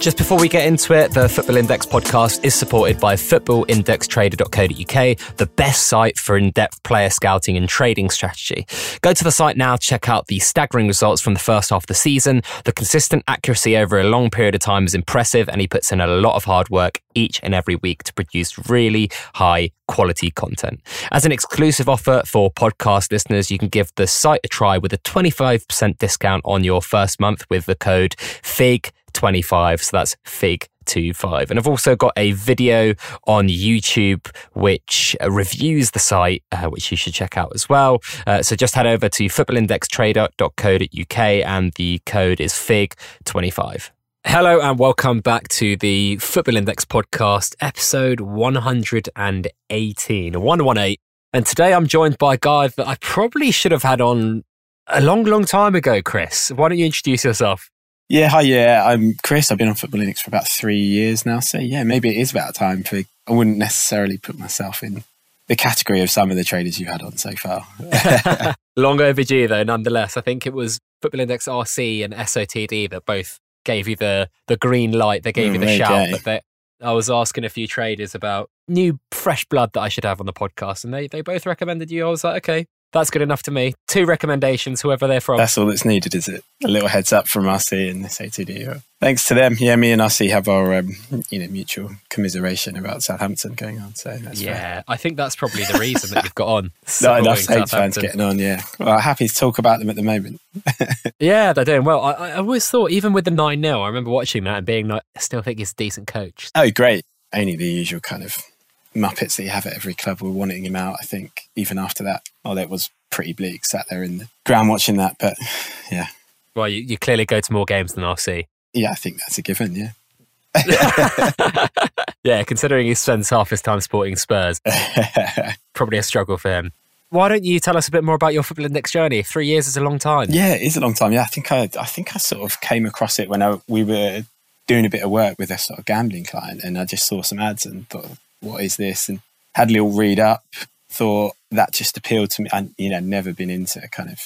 Just before we get into it, the Football Index podcast is supported by footballindextrader.co.uk, the best site for in depth player scouting and trading strategy. Go to the site now check out the staggering results from the first half of the season. The consistent accuracy over a long period of time is impressive, and he puts in a lot of hard work each and every week to produce really high quality content. As an exclusive offer for podcast listeners, you can give the site a try with a 25% discount on your first month with the code FIG 25. So that's Fig 25. And I've also got a video on YouTube which uh, reviews the site, uh, which you should check out as well. Uh, so just head over to footballindextrader.co.uk and the code is FIG25. Hello and welcome back to the Football Index podcast, episode 118, 118. And today I'm joined by a guy that I probably should have had on a long, long time ago, Chris. Why don't you introduce yourself? Yeah, hi, yeah, I'm Chris. I've been on Football Index for about three years now. So, yeah, maybe it is about time for. I wouldn't necessarily put myself in the category of some of the traders you've had on so far. Long overdue, though, nonetheless. I think it was Football Index RC and SOTD that both gave you the, the green light, they gave mm, you the shout. But they, I was asking a few traders about new fresh blood that I should have on the podcast, and they, they both recommended you. I was like, okay, that's good enough to me. Two recommendations, whoever they're from. That's all that's needed, is it? A little heads up from RC and SOTD. Thanks to them. Yeah, me and RC have our um, you know mutual commiseration about Southampton going on. So yeah, fair. I think that's probably the reason that you've got on. Not enough Saints fans getting on. Yeah, well, happy to talk about them at the moment. yeah, they're doing well. I, I always thought, even with the nine 0 I remember watching that and being like, I still think he's a decent coach. Oh, great! Only the usual kind of muppets that you have at every club were wanting him out. I think even after that, although it was pretty bleak, sat there in the ground watching that. But yeah, well, you, you clearly go to more games than RC. Yeah, I think that's a given. Yeah. yeah, considering he spends half his time supporting Spurs, probably a struggle for him. Why don't you tell us a bit more about your Football Index journey? Three years is a long time. Yeah, it is a long time. Yeah, I think I, I think I sort of came across it when I, we were doing a bit of work with a sort of gambling client, and I just saw some ads and thought, what is this? And had a little read up, thought that just appealed to me. And, you know, never been into kind of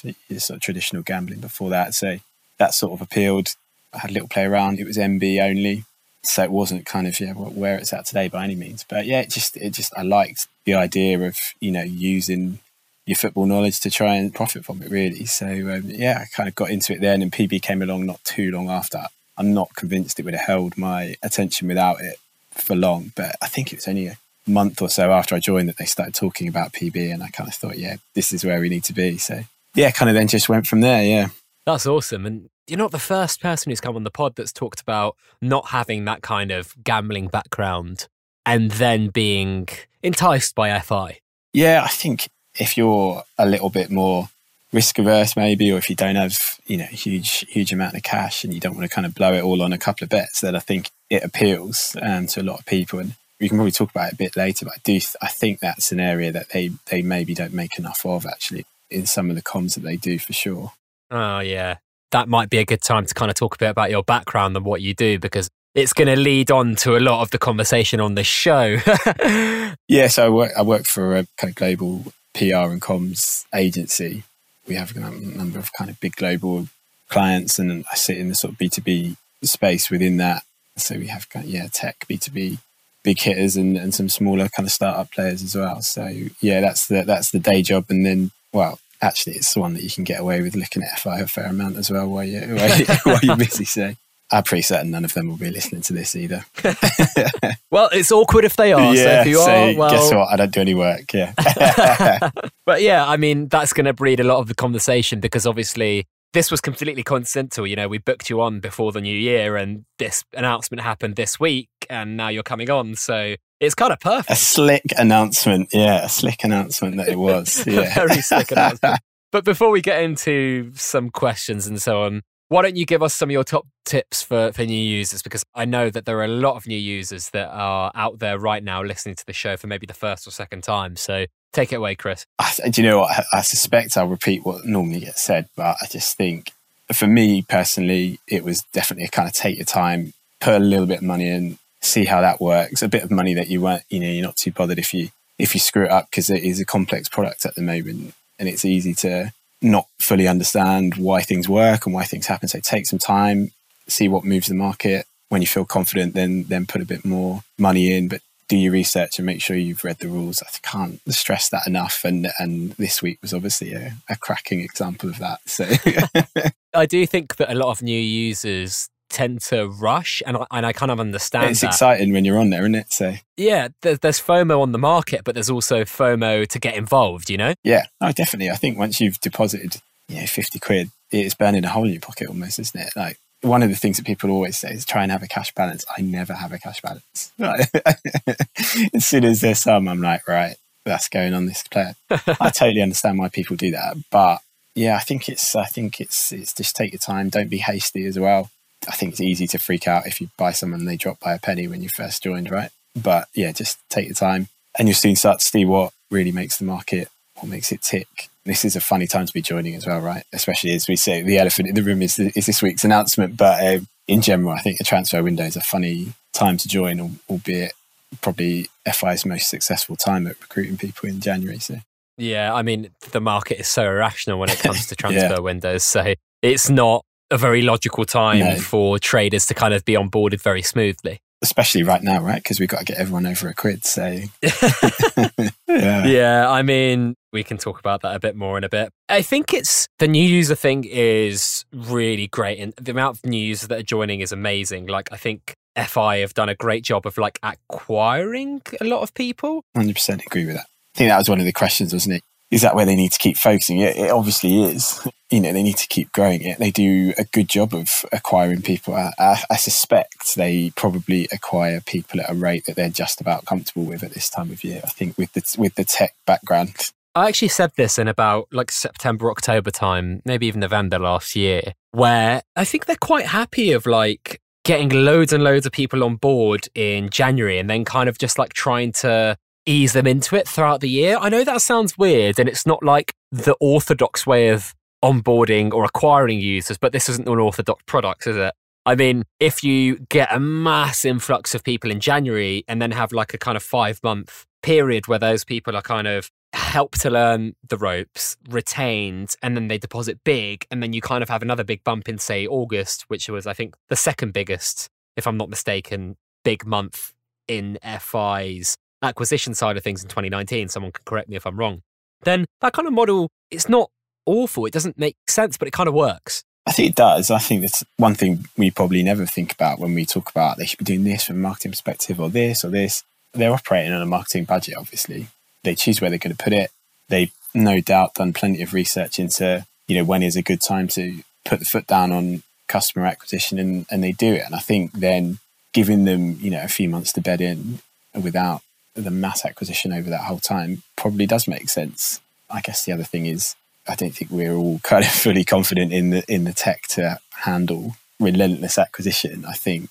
sort of traditional gambling before that. So that sort of appealed. I had a little play around. It was MB only. So it wasn't kind of, yeah, where it's at today by any means. But yeah, it just, it just, I liked the idea of, you know, using your football knowledge to try and profit from it really. So um, yeah, I kind of got into it then and PB came along not too long after. I'm not convinced it would have held my attention without it for long, but I think it was only a month or so after I joined that they started talking about PB, and I kind of thought, yeah, this is where we need to be. So yeah, kind of then just went from there. Yeah, that's awesome. And you're not the first person who's come on the pod that's talked about not having that kind of gambling background and then being enticed by FI. Yeah, I think if you're a little bit more risk averse maybe or if you don't have you know a huge huge amount of cash and you don't want to kind of blow it all on a couple of bets then i think it appeals um, to a lot of people and we can probably talk about it a bit later, but I do I think that's an area that they they maybe don't make enough of actually in some of the comms that they do for sure. Oh yeah, that might be a good time to kind of talk a bit about your background and what you do because it's going to lead on to a lot of the conversation on this show. yeah, so I work, I work for a kind of global PR and comms agency. We have a number of kind of big global clients, and I sit in the sort of B two B space within that. So we have kind of, yeah tech B two B big hitters and, and some smaller kind of startup players as well. So yeah, that's the that's the day job, and then well, actually, it's the one that you can get away with looking at FI a fair amount as well while you while, you, while you're busy. So. I'm pretty certain none of them will be listening to this either. well, it's awkward if they are. Yeah, so if you so are, well... guess what? I don't do any work. Yeah. but yeah, I mean, that's going to breed a lot of the conversation because obviously this was completely coincidental. You know, we booked you on before the new year, and this announcement happened this week, and now you're coming on. So it's kind of perfect. A slick announcement, yeah, a slick announcement that it was. Yeah, very slick announcement. But before we get into some questions and so on, why don't you give us some of your top tips for, for new users? Because I know that there are a lot of new users that are out there right now listening to the show for maybe the first or second time. So Take it away, Chris. I, do you know what? I, I suspect I'll repeat what normally gets said, but I just think for me personally, it was definitely a kind of take your time, put a little bit of money in, see how that works. A bit of money that you weren't, you know, you're not too bothered if you if you screw it up because it is a complex product at the moment, and it's easy to not fully understand why things work and why things happen. So take some time, see what moves the market, when you feel confident, then then put a bit more money in. But do your research and make sure you've read the rules. I can't stress that enough. And and this week was obviously a, a cracking example of that. So I do think that a lot of new users tend to rush, and I, and I kind of understand. It's that. exciting when you're on there, isn't it? So yeah, there's, there's FOMO on the market, but there's also FOMO to get involved. You know? Yeah, oh, definitely. I think once you've deposited, you know, fifty quid, it's burning a hole in your pocket almost, isn't it? Like one of the things that people always say is try and have a cash balance. I never have a cash balance. as soon as there's some, I'm like, right, that's going on this player. I totally understand why people do that, but yeah, I think it's I think it's it's just take your time. Don't be hasty as well. I think it's easy to freak out if you buy someone and they drop by a penny when you first joined, right? But yeah, just take your time, and you'll soon start to see what really makes the market, what makes it tick. This is a funny time to be joining as well, right? Especially as we say, the elephant in the room is, is this week's announcement. But uh, in general, I think the transfer window is a funny time to join, albeit probably FI's most successful time at recruiting people in January. So yeah, I mean, the market is so irrational when it comes to transfer yeah. windows. So it's not a very logical time no. for traders to kind of be onboarded very smoothly. Especially right now, right? Because we've got to get everyone over a quid. So, yeah. Yeah, I mean, we can talk about that a bit more in a bit. I think it's the new user thing is really great. And the amount of new users that are joining is amazing. Like, I think FI have done a great job of like acquiring a lot of people. 100% agree with that. I think that was one of the questions, wasn't it? Is that where they need to keep focusing? It, it obviously is. You know, they need to keep growing it. They do a good job of acquiring people. I, I, I suspect they probably acquire people at a rate that they're just about comfortable with at this time of year. I think with the with the tech background, I actually said this in about like September, October time, maybe even November last year, where I think they're quite happy of like getting loads and loads of people on board in January and then kind of just like trying to ease them into it throughout the year. I know that sounds weird and it's not like the orthodox way of onboarding or acquiring users, but this isn't an orthodox product, is it? I mean, if you get a mass influx of people in January and then have like a kind of five month period where those people are kind of helped to learn the ropes, retained, and then they deposit big, and then you kind of have another big bump in, say, August, which was, I think, the second biggest, if I'm not mistaken, big month in FI's acquisition side of things in 2019, someone can correct me if I'm wrong, then that kind of model, it's not awful. It doesn't make sense, but it kind of works. I think it does. I think that's one thing we probably never think about when we talk about they should be doing this from a marketing perspective or this or this. They're operating on a marketing budget, obviously. They choose where they're going to put it. They've no doubt done plenty of research into, you know, when is a good time to put the foot down on customer acquisition and, and they do it. And I think then giving them, you know, a few months to bed in without the mass acquisition over that whole time probably does make sense. I guess the other thing is I don't think we're all kind of fully confident in the in the tech to handle relentless acquisition. I think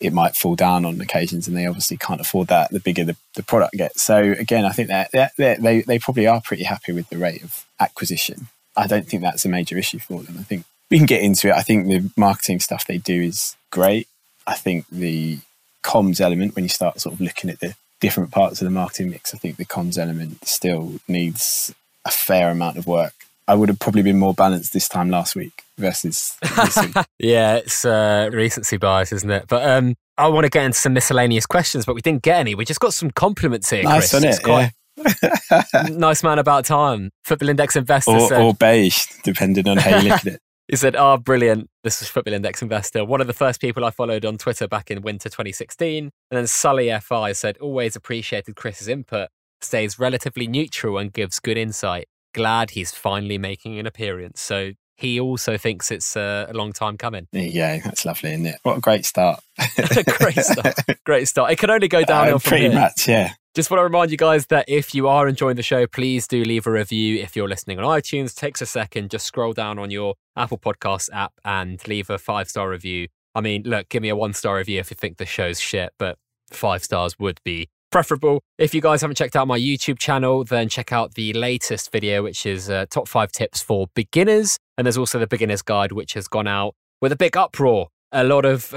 it might fall down on occasions, and they obviously can't afford that. The bigger the, the product gets. So again, I think that they they probably are pretty happy with the rate of acquisition. I don't think that's a major issue for them. I think we can get into it. I think the marketing stuff they do is great. I think the comms element, when you start sort of looking at the different parts of the marketing mix, I think the comms element still needs a fair amount of work. I would have probably been more balanced this time last week versus this week. yeah, it's uh, recency bias, isn't it? But um, I want to get into some miscellaneous questions, but we didn't get any. We just got some compliments here. Nice, Chris. it? Quite... Yeah. nice man about time. Football Index investor or, said, or beige, depending on how you look at it. He said, "Ah, oh, brilliant. This is Football Index Investor, one of the first people I followed on Twitter back in winter 2016. And then Sully FI said, always appreciated Chris's input, stays relatively neutral and gives good insight. Glad he's finally making an appearance. So he also thinks it's uh, a long time coming. Yeah. That's lovely, isn't it? What a great start. great start. Great start. It can only go downhill uh, Pretty here. much, yeah. Just want to remind you guys that if you are enjoying the show, please do leave a review. If you're listening on iTunes, it takes a second. Just scroll down on your Apple Podcasts app and leave a five star review. I mean, look, give me a one star review if you think the show's shit, but five stars would be preferable. If you guys haven't checked out my YouTube channel, then check out the latest video, which is uh, top five tips for beginners. And there's also the beginner's guide, which has gone out with a big uproar. A lot of,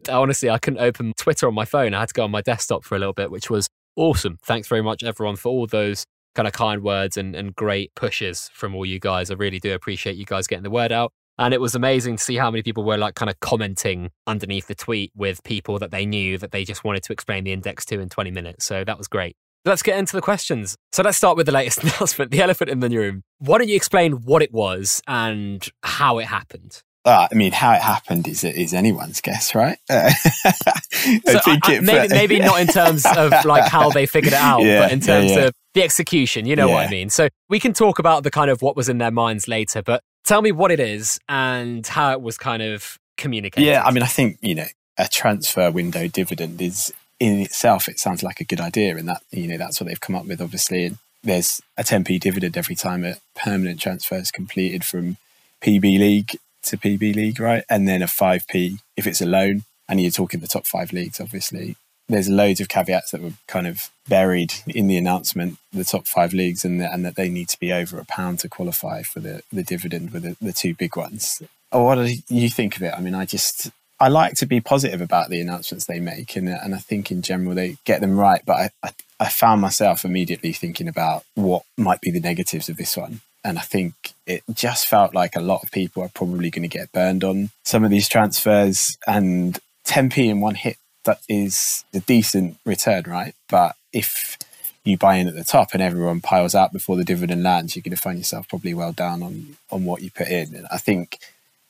honestly, I couldn't open Twitter on my phone. I had to go on my desktop for a little bit, which was awesome. Thanks very much, everyone, for all those kind of kind words and, and great pushes from all you guys. I really do appreciate you guys getting the word out. And it was amazing to see how many people were like kind of commenting underneath the tweet with people that they knew that they just wanted to explain the index to in 20 minutes. So that was great. Let's get into the questions. So let's start with the latest announcement, the elephant in the room. Why don't you explain what it was and how it happened? Uh, I mean, how it happened is is anyone's guess, right? Uh, so I I, maybe, maybe not in terms of like how they figured it out, yeah, but in terms yeah, yeah. of the execution. You know what I mean? So we can talk about the kind of what was in their minds later, but tell me what it is and how it was kind of communicated. Yeah, I mean, I think you know a transfer window dividend is in itself. It sounds like a good idea, and that you know that's what they've come up with. Obviously, and there's a 10p dividend every time a permanent transfer is completed from PB League to PB League, right? And then a 5p if it's a loan. And you're talking the top five leagues, obviously. There's loads of caveats that were kind of buried in the announcement, the top five leagues, and, the, and that they need to be over a pound to qualify for the, the dividend with the, the two big ones. Oh, what do you think of it? I mean, I just, I like to be positive about the announcements they make, and and I think in general they get them right. But I, I, I, found myself immediately thinking about what might be the negatives of this one, and I think it just felt like a lot of people are probably going to get burned on some of these transfers. And 10p in one hit, that is a decent return, right? But if you buy in at the top and everyone piles out before the dividend lands, you're going to find yourself probably well down on, on what you put in. And I think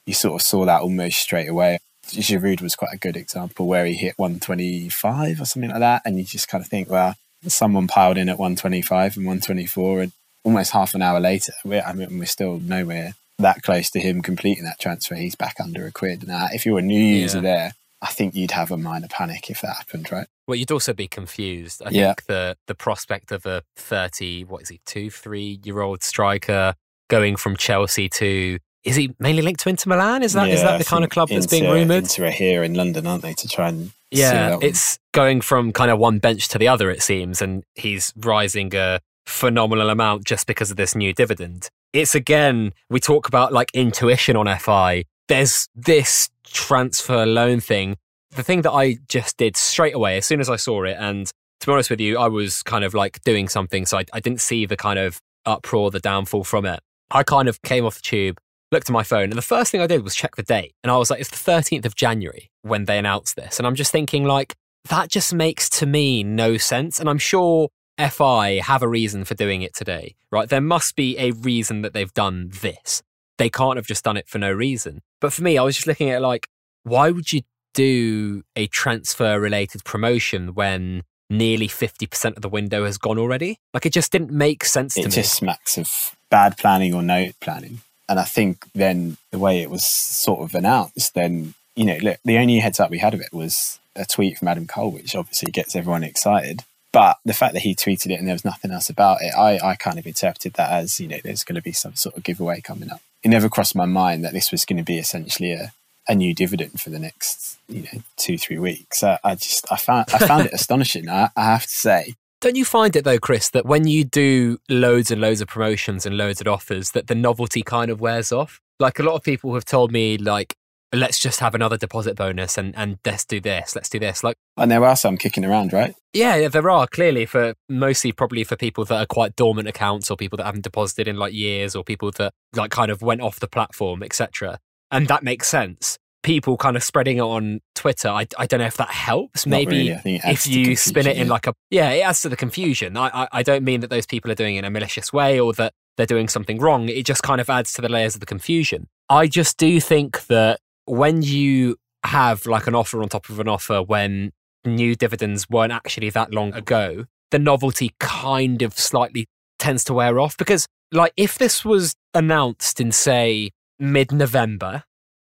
you sort of saw that almost straight away. Giroud was quite a good example where he hit 125 or something like that. And you just kind of think, well, someone piled in at 125 and 124 and almost half an hour later, we're, I mean, we're still nowhere that close to him completing that transfer. He's back under a quid. Now, if you were a new user yeah. there, I think you'd have a minor panic if that happened, right? Well, you'd also be confused. I yeah. think the the prospect of a thirty, what is he, two, three year old striker going from Chelsea to is he mainly linked to Inter Milan? Is that yeah, is that the kind of club that's being rumoured? Inter are here in London, aren't they, to try and yeah, it's going from kind of one bench to the other, it seems, and he's rising a phenomenal amount just because of this new dividend. It's again, we talk about like intuition on FI. There's this transfer loan thing. The thing that I just did straight away as soon as I saw it, and to be honest with you, I was kind of like doing something, so I, I didn't see the kind of uproar, the downfall from it. I kind of came off the tube, looked at my phone, and the first thing I did was check the date. And I was like, it's the 13th of January when they announced this. And I'm just thinking, like, that just makes to me no sense. And I'm sure FI have a reason for doing it today, right? There must be a reason that they've done this. They can't have just done it for no reason. But for me, I was just looking at like, why would you do a transfer related promotion when nearly 50% of the window has gone already? Like, it just didn't make sense it to me. It just smacks of bad planning or no planning. And I think then the way it was sort of announced, then, you know, look, the only heads up we had of it was a tweet from Adam Cole, which obviously gets everyone excited. But the fact that he tweeted it and there was nothing else about it, I, I kind of interpreted that as, you know, there's going to be some sort of giveaway coming up. It never crossed my mind that this was going to be essentially a, a new dividend for the next, you know, two, three weeks. I, I just, I found, I found it astonishing. I, I have to say. Don't you find it though, Chris, that when you do loads and loads of promotions and loads of offers, that the novelty kind of wears off? Like a lot of people have told me, like, let's just have another deposit bonus and, and let's do this, let's do this. Like, and there are some kicking around, right? Yeah, yeah, there are clearly for mostly probably for people that are quite dormant accounts or people that haven't deposited in like years or people that like kind of went off the platform, etc. And that makes sense. People kind of spreading it on Twitter. I, I don't know if that helps. Not Maybe really. if you spin it in like a yeah, it adds to the confusion. I, I I don't mean that those people are doing it in a malicious way or that they're doing something wrong. It just kind of adds to the layers of the confusion. I just do think that when you have like an offer on top of an offer when new dividends weren't actually that long ago, the novelty kind of slightly tends to wear off because like if this was announced in say mid-November,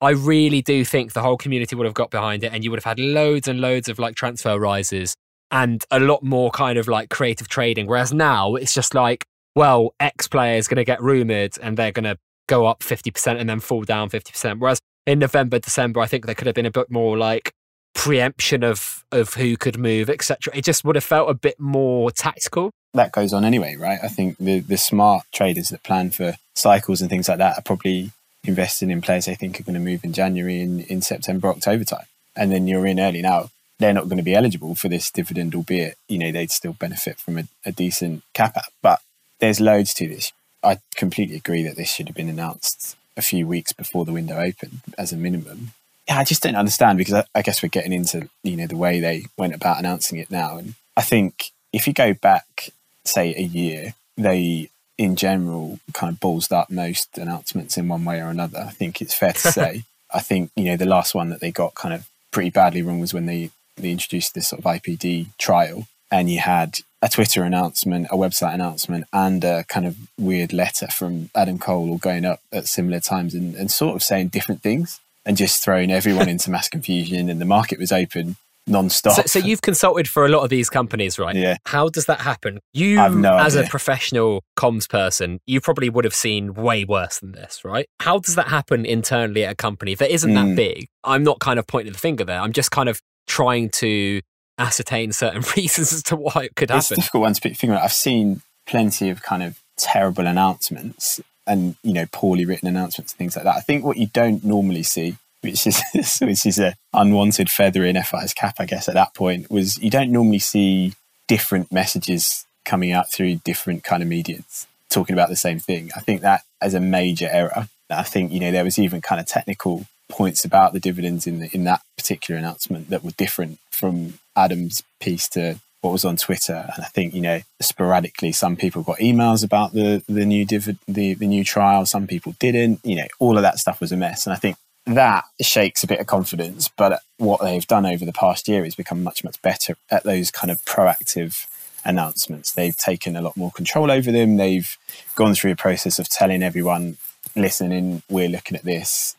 I really do think the whole community would have got behind it and you would have had loads and loads of like transfer rises and a lot more kind of like creative trading. Whereas now it's just like, well, X player is going to get rumored and they're going to go up 50% and then fall down 50%. Whereas in November, December, I think there could have been a bit more like preemption of of who could move, etc. It just would have felt a bit more tactical. That goes on anyway, right? I think the the smart traders that plan for cycles and things like that are probably investing in players they think are going to move in January and in September, October time. And then you're in early now. They're not going to be eligible for this dividend, albeit, you know, they'd still benefit from a, a decent cap out. But there's loads to this. I completely agree that this should have been announced a few weeks before the window opened as a minimum. Yeah, I just don't understand because I, I guess we're getting into you know the way they went about announcing it now, and I think if you go back say a year, they in general kind of ballsed up most announcements in one way or another. I think it's fair to say. I think you know the last one that they got kind of pretty badly wrong was when they they introduced this sort of IPD trial, and you had a Twitter announcement, a website announcement, and a kind of weird letter from Adam Cole all going up at similar times and, and sort of saying different things and just throwing everyone into mass confusion. And the market was open non-stop. So, so, you've consulted for a lot of these companies, right? Yeah. How does that happen? You, no as idea. a professional comms person, you probably would have seen way worse than this, right? How does that happen internally at a company that isn't mm. that big? I'm not kind of pointing the finger there. I'm just kind of trying to ascertain certain reasons as to why it could happen. It's a difficult one to figure out. I've seen plenty of kind of terrible announcements and you know poorly written announcements and things like that. I think what you don't normally see, which is which is a unwanted feather in FI's cap, I guess, at that point, was you don't normally see different messages coming out through different kind of mediums talking about the same thing. I think that as a major error. I think you know there was even kind of technical points about the dividends in the, in that particular announcement that were different from Adam's piece to what was on Twitter. And I think you know sporadically some people got emails about the the new div- the the new trial, some people didn't. You know, all of that stuff was a mess. And I think that shakes a bit of confidence. But what they've done over the past year is become much much better at those kind of proactive announcements. They've taken a lot more control over them. They've gone through a process of telling everyone, listen, we're looking at this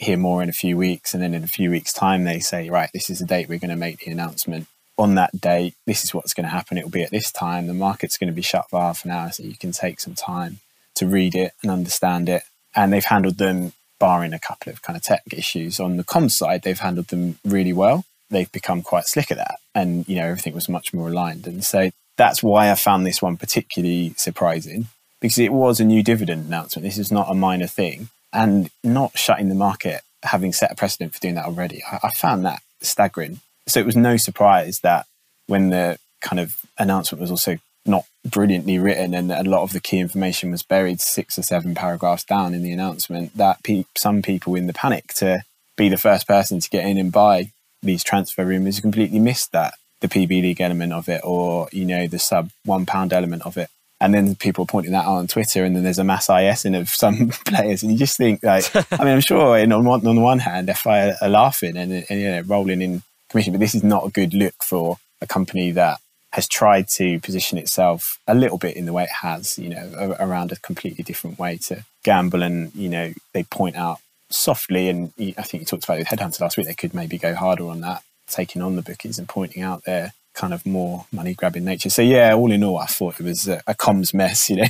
hear more in a few weeks. And then in a few weeks' time, they say, right, this is the date we're going to make the announcement. On that date, this is what's going to happen. It will be at this time. The market's going to be shut for half an hour, so you can take some time to read it and understand it. And they've handled them, barring a couple of kind of tech issues. On the comms side, they've handled them really well. They've become quite slick at that. And, you know, everything was much more aligned. And so that's why I found this one particularly surprising because it was a new dividend announcement. This is not a minor thing and not shutting the market, having set a precedent for doing that already. I, I found that staggering. So it was no surprise that when the kind of announcement was also not brilliantly written and a lot of the key information was buried six or seven paragraphs down in the announcement that pe- some people in the panic to be the first person to get in and buy these transfer rumours completely missed that the PB League element of it or you know the sub one pound element of it and then people pointing that out on Twitter, and then there's a mass ISing of some players, and you just think like, I mean, I'm sure in, on one on the one hand, FI are laughing and, and you know rolling in commission, but this is not a good look for a company that has tried to position itself a little bit in the way it has, you know, around a completely different way to gamble, and you know, they point out softly, and I think you talked about it with Headhunter last week, they could maybe go harder on that, taking on the bookies and pointing out their kind of more money grabbing nature. So yeah, all in all, I thought it was a, a comms mess, you know.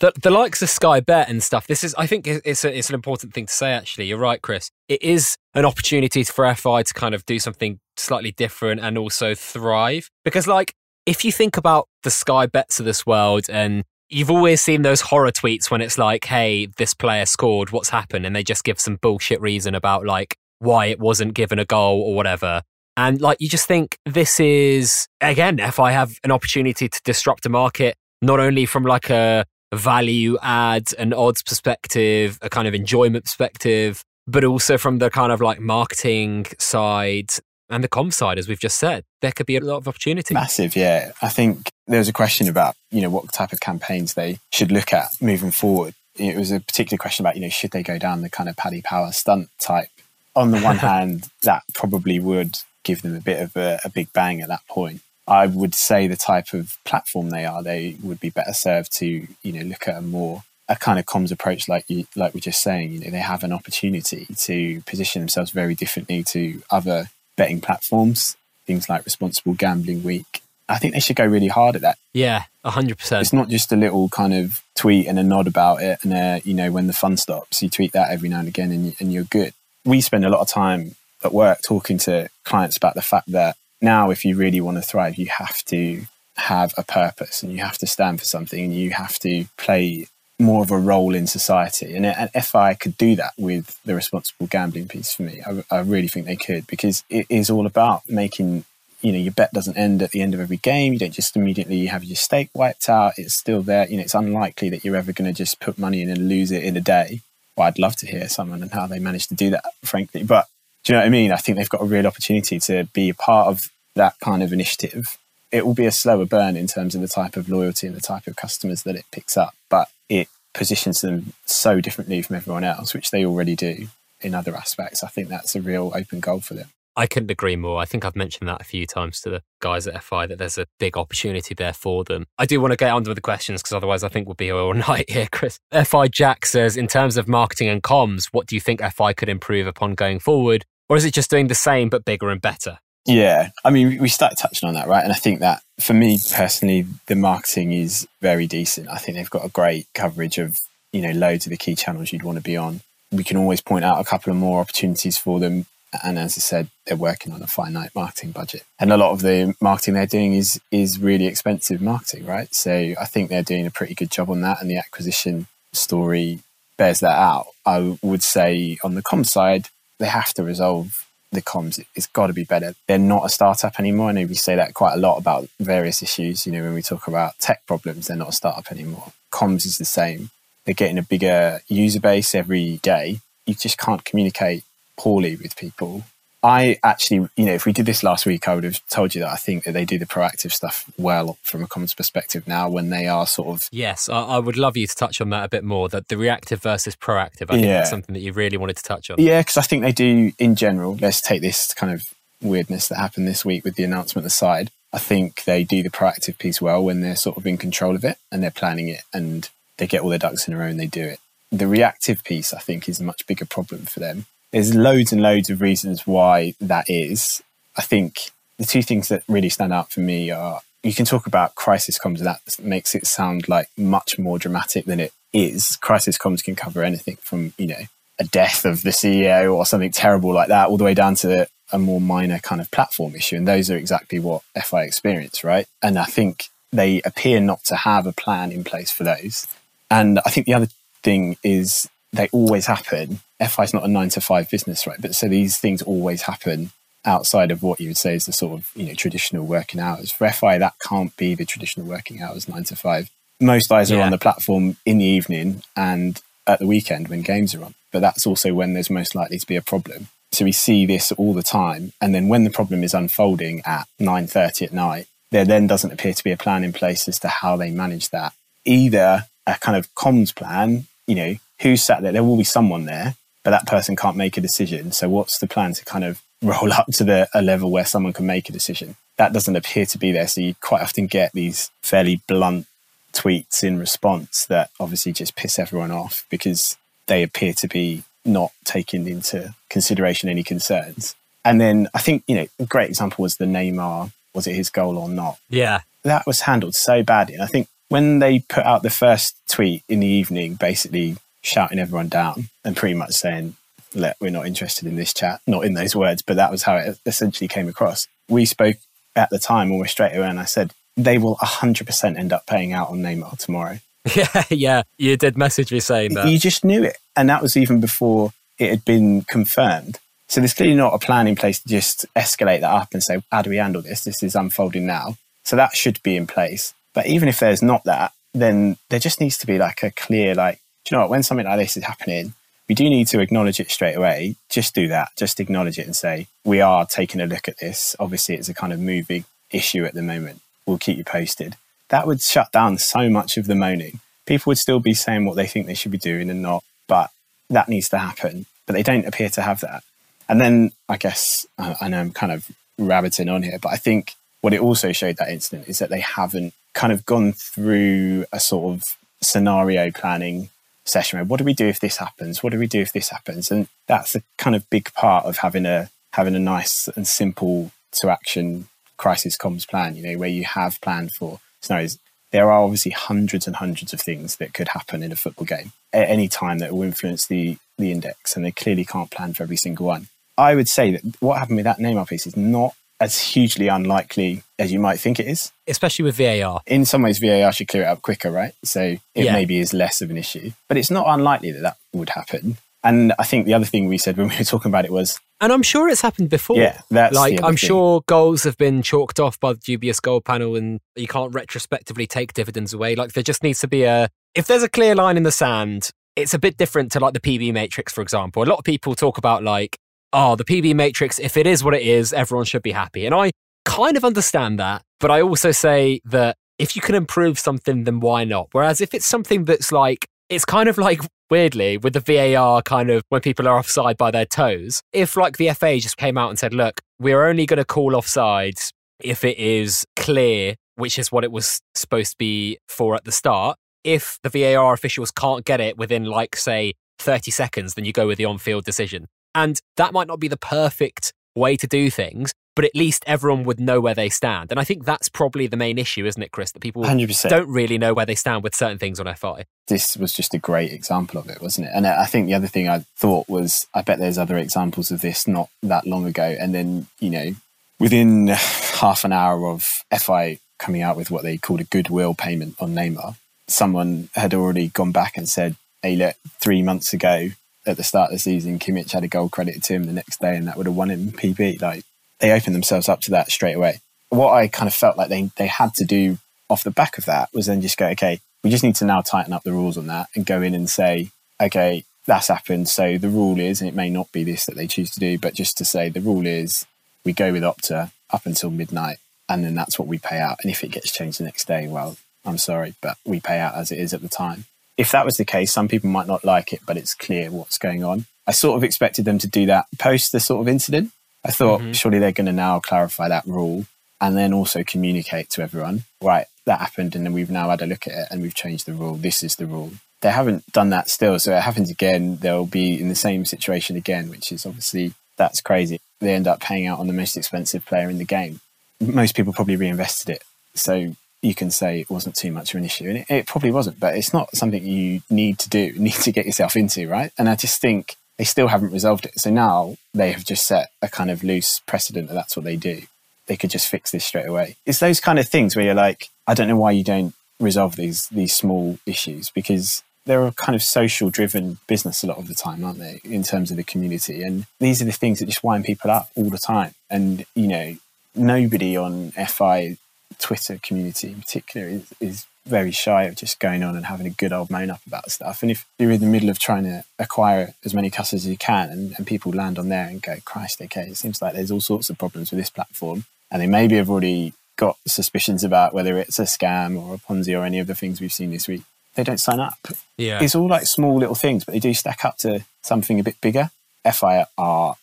the, the likes of Sky Bet and stuff. This is, I think, it's a, it's an important thing to say. Actually, you're right, Chris. It is an opportunity for FI to kind of do something slightly different and also thrive because, like, if you think about the Sky Bets of this world and you've always seen those horror tweets when it's like, hey, this player scored, what's happened? And they just give some bullshit reason about like why it wasn't given a goal or whatever. And like you just think this is again, FI have an opportunity to disrupt a market, not only from like a value add and odds perspective, a kind of enjoyment perspective, but also from the kind of like marketing side and the com side, as we've just said, there could be a lot of opportunity. Massive, yeah. I think there was a question about, you know, what type of campaigns they should look at moving forward. It was a particular question about, you know, should they go down the kind of Paddy Power stunt type? On the one hand, that probably would give them a bit of a, a big bang at that point. I would say the type of platform they are, they would be better served to, you know, look at a more a kind of comms approach like you like we're just saying, you know, they have an opportunity to position themselves very differently to other betting platforms, things like responsible gambling week. I think they should go really hard at that. Yeah, hundred percent. It's not just a little kind of tweet and a nod about it, and uh, you know when the fun stops, you tweet that every now and again, and, and you're good. We spend a lot of time at work talking to clients about the fact that now, if you really want to thrive, you have to have a purpose and you have to stand for something and you have to play more of a role in society. And, and I could do that with the responsible gambling piece for me. I, I really think they could because it is all about making you know your bet doesn't end at the end of every game you don't just immediately have your stake wiped out it's still there you know it's unlikely that you're ever going to just put money in and lose it in a day well, I'd love to hear someone and how they managed to do that, frankly. But do you know what I mean? I think they've got a real opportunity to be a part of that kind of initiative. It will be a slower burn in terms of the type of loyalty and the type of customers that it picks up, but it positions them so differently from everyone else, which they already do in other aspects. I think that's a real open goal for them. I couldn't agree more. I think I've mentioned that a few times to the guys at FI that there's a big opportunity there for them. I do want to get on with the questions because otherwise I think we'll be here all night here, Chris. FI Jack says, in terms of marketing and comms, what do you think FI could improve upon going forward? Or is it just doing the same but bigger and better? Yeah, I mean, we started touching on that, right? And I think that for me personally, the marketing is very decent. I think they've got a great coverage of, you know, loads of the key channels you'd want to be on. We can always point out a couple of more opportunities for them and as I said, they're working on a finite marketing budget. And a lot of the marketing they're doing is is really expensive marketing, right? So I think they're doing a pretty good job on that and the acquisition story bears that out. I would say on the comms side, they have to resolve the comms. It's got to be better. They're not a startup anymore. I know we say that quite a lot about various issues. You know, when we talk about tech problems, they're not a startup anymore. Comms is the same. They're getting a bigger user base every day. You just can't communicate poorly with people. I actually, you know, if we did this last week, I would have told you that I think that they do the proactive stuff well from a comms perspective now when they are sort of. Yes, I, I would love you to touch on that a bit more. That the reactive versus proactive, I think yeah. that's something that you really wanted to touch on. Yeah, because I think they do in general. Let's take this kind of weirdness that happened this week with the announcement aside. I think they do the proactive piece well when they're sort of in control of it and they're planning it and they get all their ducks in a row and they do it. The reactive piece, I think, is a much bigger problem for them there's loads and loads of reasons why that is. I think the two things that really stand out for me are you can talk about crisis comms, that makes it sound like much more dramatic than it is. Crisis comms can cover anything from, you know, a death of the CEO or something terrible like that, all the way down to a more minor kind of platform issue. And those are exactly what FI experience, right? And I think they appear not to have a plan in place for those. And I think the other thing is they always happen. FI is not a nine to five business, right? But so these things always happen outside of what you would say is the sort of you know traditional working hours. For FI, that can't be the traditional working hours, nine to five. Most guys are on the platform in the evening and at the weekend when games are on. But that's also when there's most likely to be a problem. So we see this all the time. And then when the problem is unfolding at 9.30 at night, there then doesn't appear to be a plan in place as to how they manage that. Either a kind of comms plan, you know, who's sat there? There will be someone there, but that person can't make a decision. So what's the plan to kind of roll up to the a level where someone can make a decision? That doesn't appear to be there. So you quite often get these fairly blunt tweets in response that obviously just piss everyone off because they appear to be not taking into consideration any concerns. And then I think, you know, a great example was the Neymar, was it his goal or not? Yeah. That was handled so badly. And I think when they put out the first tweet in the evening, basically shouting everyone down and pretty much saying, Look, we're not interested in this chat. Not in those words, but that was how it essentially came across. We spoke at the time almost straight away, and I said, they will 100% end up paying out on Neymar tomorrow. Yeah, yeah. You did message me saying that. You just knew it. And that was even before it had been confirmed. So there's clearly not a plan in place to just escalate that up and say, how do we handle this? This is unfolding now. So that should be in place. But even if there's not that, then there just needs to be like a clear, like, you know what? When something like this is happening, we do need to acknowledge it straight away. Just do that. Just acknowledge it and say, we are taking a look at this. Obviously, it's a kind of moving issue at the moment. We'll keep you posted. That would shut down so much of the moaning. People would still be saying what they think they should be doing and not, but that needs to happen. But they don't appear to have that. And then I guess, I know I'm kind of rabbiting on here, but I think what it also showed that incident is that they haven't kind of gone through a sort of scenario planning session what do we do if this happens? What do we do if this happens? And that's a kind of big part of having a having a nice and simple to action crisis comms plan you know where you have planned for scenarios. There are obviously hundreds and hundreds of things that could happen in a football game at any time that will influence the the index and they clearly can't plan for every single one. I would say that what happened with that Neymar piece is not as hugely unlikely as you might think it is. Especially with VAR. In some ways, VAR should clear it up quicker, right? So it yeah. maybe is less of an issue. But it's not unlikely that that would happen. And I think the other thing we said when we were talking about it was. And I'm sure it's happened before. Yeah, that's like I'm thing. sure goals have been chalked off by the dubious goal panel, and you can't retrospectively take dividends away. Like there just needs to be a if there's a clear line in the sand it's a bit different to like the PB matrix, for example. A lot of people talk about like, oh, the PB matrix, if it is what it is, everyone should be happy. And I kind of understand that. But I also say that if you can improve something, then why not? Whereas if it's something that's like, it's kind of like weirdly with the VAR kind of when people are offside by their toes. If like the FA just came out and said, look, we're only going to call offsides if it is clear, which is what it was supposed to be for at the start. If the VAR officials can't get it within like, say, 30 seconds, then you go with the on field decision. And that might not be the perfect way to do things, but at least everyone would know where they stand. And I think that's probably the main issue, isn't it, Chris? That people 100%. don't really know where they stand with certain things on FI. This was just a great example of it, wasn't it? And I think the other thing I thought was, I bet there's other examples of this not that long ago. And then, you know, within half an hour of FI coming out with what they called a goodwill payment on Neymar, someone had already gone back and said, hey, look, three months ago, at the start of the season, Kimmich had a goal credited to him the next day, and that would have won him PB. Like they opened themselves up to that straight away. What I kind of felt like they they had to do off the back of that was then just go, okay, we just need to now tighten up the rules on that and go in and say, okay, that's happened. So the rule is, and it may not be this that they choose to do, but just to say the rule is we go with Opta up until midnight, and then that's what we pay out. And if it gets changed the next day, well, I'm sorry, but we pay out as it is at the time if that was the case, some people might not like it, but it's clear what's going on. I sort of expected them to do that post the sort of incident. I thought mm-hmm. surely they're going to now clarify that rule and then also communicate to everyone, right, that happened and then we've now had a look at it and we've changed the rule. This is the rule. They haven't done that still. So it happens again, they'll be in the same situation again, which is obviously that's crazy. They end up paying out on the most expensive player in the game. Most people probably reinvested it. So you can say it wasn't too much of an issue. And it, it, probably wasn't, but it's not something you need to do, need to get yourself into, right? And I just think they still haven't resolved it. So now they have just set a kind of loose precedent that that's what they do. They could just fix this straight away. It's those kind of things where you're like, I don't know why you don't resolve these these small issues because they're a kind of social driven business a lot of the time, aren't they, in terms of the community? And these are the things that just wind people up all the time. And, you know, nobody on FI Twitter community in particular is, is very shy of just going on and having a good old moan up about stuff. And if you're in the middle of trying to acquire as many customers as you can and, and people land on there and go, Christ, okay, it seems like there's all sorts of problems with this platform. And they maybe have already got suspicions about whether it's a scam or a Ponzi or any of the things we've seen this week. They don't sign up. Yeah. It's all like small little things, but they do stack up to something a bit bigger. FI are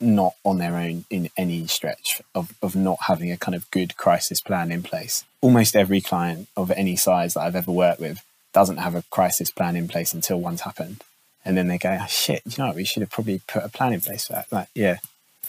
not on their own in any stretch of, of not having a kind of good crisis plan in place. Almost every client of any size that I've ever worked with doesn't have a crisis plan in place until one's happened. And then they go, oh, shit, you know? We should have probably put a plan in place for that. Like, yeah.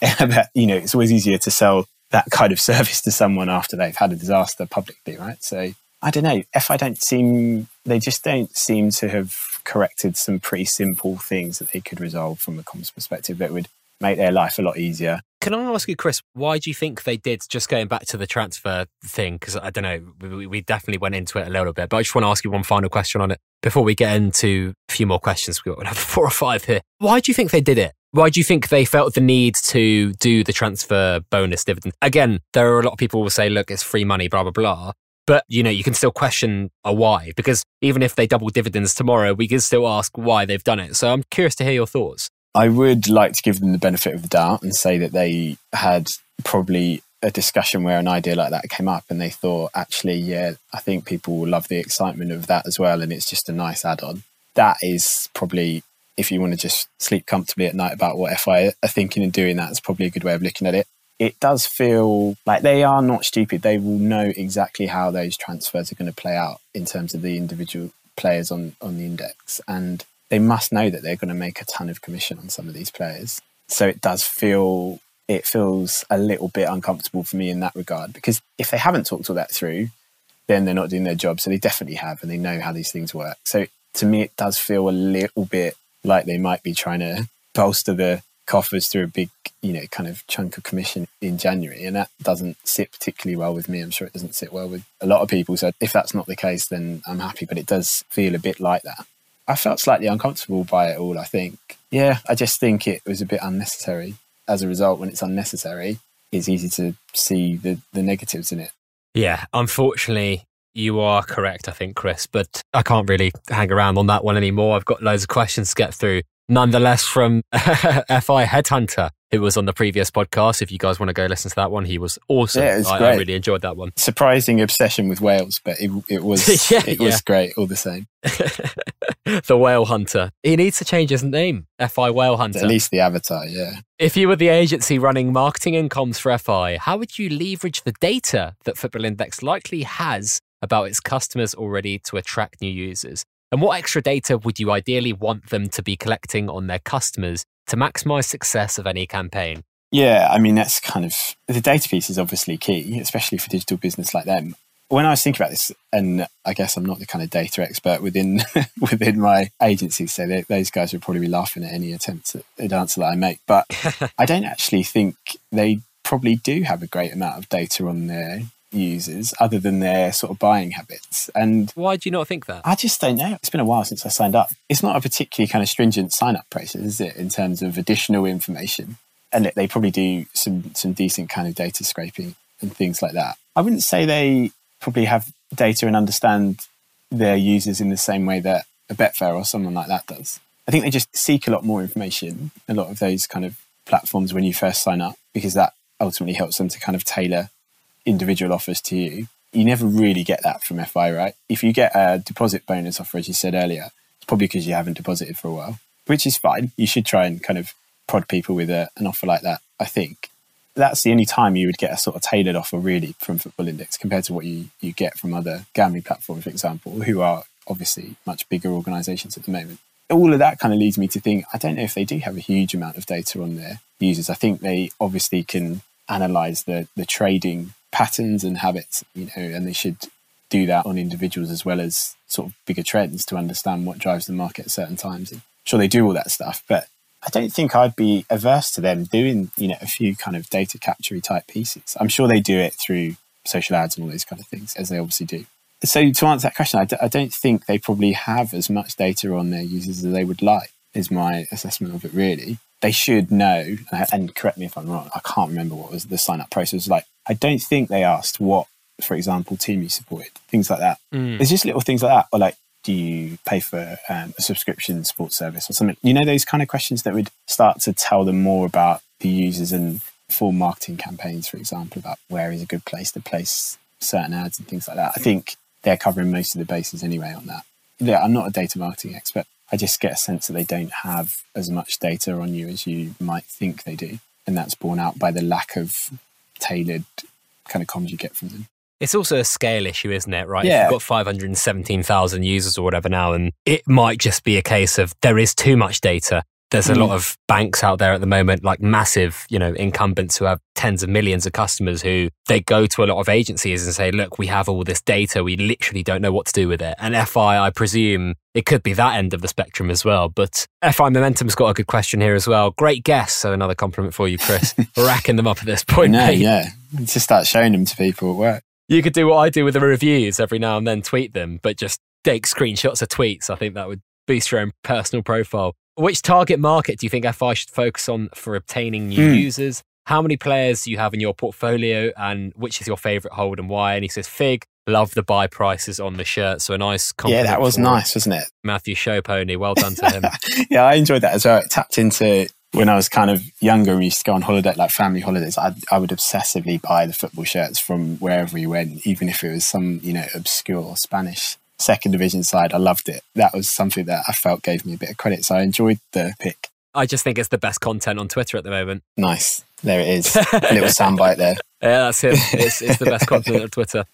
but, you know, it's always easier to sell that kind of service to someone after they've had a disaster publicly, right? So I don't know. If I don't seem, they just don't seem to have corrected some pretty simple things that they could resolve from a comms perspective that would make their life a lot easier. Can I ask you, Chris, why do you think they did? Just going back to the transfer thing, because I don't know, we, we, definitely went into it a little bit, but I just want to ask you one final question on it before we get into a few more questions. We've got four or five here. Why do you think they did it? Why do you think they felt the need to do the transfer bonus dividend? Again, there are a lot of people who will say, look, it's free money, blah, blah, blah. But, you know, you can still question a why, because even if they double dividends tomorrow, we can still ask why they've done it. So I'm curious to hear your thoughts. I would like to give them the benefit of the doubt and say that they had probably a discussion where an idea like that came up and they thought, actually, yeah, I think people will love the excitement of that as well. And it's just a nice add on. That is probably, if you want to just sleep comfortably at night about what FI are thinking and doing, that's probably a good way of looking at it. It does feel like they are not stupid. They will know exactly how those transfers are going to play out in terms of the individual players on, on the index. And they must know that they're going to make a ton of commission on some of these players. So it does feel it feels a little bit uncomfortable for me in that regard because if they haven't talked all that through, then they're not doing their job. So they definitely have, and they know how these things work. So to me, it does feel a little bit like they might be trying to bolster the coffers through a big, you know, kind of chunk of commission in January. And that doesn't sit particularly well with me. I'm sure it doesn't sit well with a lot of people. So if that's not the case, then I'm happy. But it does feel a bit like that. I felt slightly uncomfortable by it all, I think. Yeah, I just think it was a bit unnecessary. As a result, when it's unnecessary, it's easy to see the, the negatives in it. Yeah, unfortunately, You are correct, I think, Chris, but I can't really hang around on that one anymore. I've got loads of questions to get through. Nonetheless, from FI Headhunter, who was on the previous podcast. If you guys want to go listen to that one, he was awesome. Yeah, it was I, great. I really enjoyed that one. Surprising obsession with whales, but it, it was Yeah, it was great all the same. the Whale Hunter. He needs to change his name. FI Whale Hunter. At least the avatar, yeah. If you were the agency running marketing and comms for FI, how would you leverage the data that Football Index likely has about its customers already to attract new users? And what extra data would you ideally want them to be collecting on their customers to maximize success of any campaign? Yeah, I mean that's kind of the data piece is obviously key, especially for digital business like them. When I was thinking about this, and I guess I'm not the kind of data expert within within my agency, so they, those guys would probably be laughing at any attempt at an answer that I make. But I don't actually think they probably do have a great amount of data on their users, other than their sort of buying habits. And Why do you not think that? I just don't know. It's been a while since I signed up. It's not a particularly kind of stringent sign up process, is it, in terms of additional information? And they probably do some some decent kind of data scraping and things like that. I wouldn't say they probably have data and understand their users in the same way that a Betfair or someone like that does. I think they just seek a lot more information, a lot of those kind of platforms when you first sign up, because that ultimately helps them to kind of tailor individual offers to you. You never really get that from FI, right? If you get a deposit bonus offer, as you said earlier, it's probably because you haven't deposited for a while, which is fine. You should try and kind of prod people with a, an offer like that, I think. That's the only time you would get a sort of tailored offer really from Football Index compared to what you, you get from other gambling platforms, for example, who are obviously much bigger organizations at the moment. All of that kind of leads me to think I don't know if they do have a huge amount of data on their users. I think they obviously can analyze the, the trading patterns and habits, you know, and they should do that on individuals as well as sort of bigger trends to understand what drives the market at certain times. And sure, they do all that stuff, but I don't think I'd be averse to them doing, you know, a few kind of data capture type pieces. I'm sure they do it through social ads and all those kind of things, as they obviously do. So to answer that question, I d- I don't think they probably have as much data on their users as they would like. Is my assessment of it really? They should know, and- correct me if I'm wrong. I can't remember what was the sign up process like. I don't think they asked what, for example, team you supported, things like that. There's just little things like that, or like, do you pay for um, a subscription sports service or something? You know, those kind of questions that would start to tell them more about the users and for marketing campaigns, for example, about where is a good place to place certain ads and things like that. I think they're covering most of the bases anyway on that. Yeah, I'm not a data marketing expert. I just get a sense that they don't have as much data on you as you might think they do. And that's borne out by the lack of tailored kind of comms you get from them. It's also a scale issue, isn't it? Right? Yeah. If you've got 517,000 users or whatever now, and it might just be a case of there is too much data. There's a Mm. lot of banks out there at the moment, like massive, you know, incumbents who have tens of millions of customers who they go to a lot of agencies and say, look, we have all this data. We literally don't know what to do with it. And FI, I presume it could be that end of the spectrum as well. But FI Momentum's got a good question here as well. Great guess. So another compliment for you, Chris. Racking them up at this point. No, mate. yeah. Just start showing them to people at work. You could do what I do with the reviews every now and then, tweet them, but just take screenshots of tweets. I think that would boost your own personal profile. Which target market do you think FI should focus on for obtaining new Hmm. users? How many players do you have in your portfolio, and which is your favourite hold and why? And he says, Fig, love the buy prices on the shirt. So a nice Yeah, that was nice, wasn't it? Matthew Showpony. Well done to him. yeah, I enjoyed that as well. It tapped into when I was kind of younger. We used to go on holiday, like family holidays. I I would obsessively buy the football shirts from wherever we went, even if it was some you know obscure Spanish second division side. I loved it. That was something that I felt gave me a bit of credit. So I enjoyed the pick. I just think it's the best content on Twitter at the moment. Nice. There it is. a little soundbite there. Yeah, that's him. It's, it's the best content on Twitter.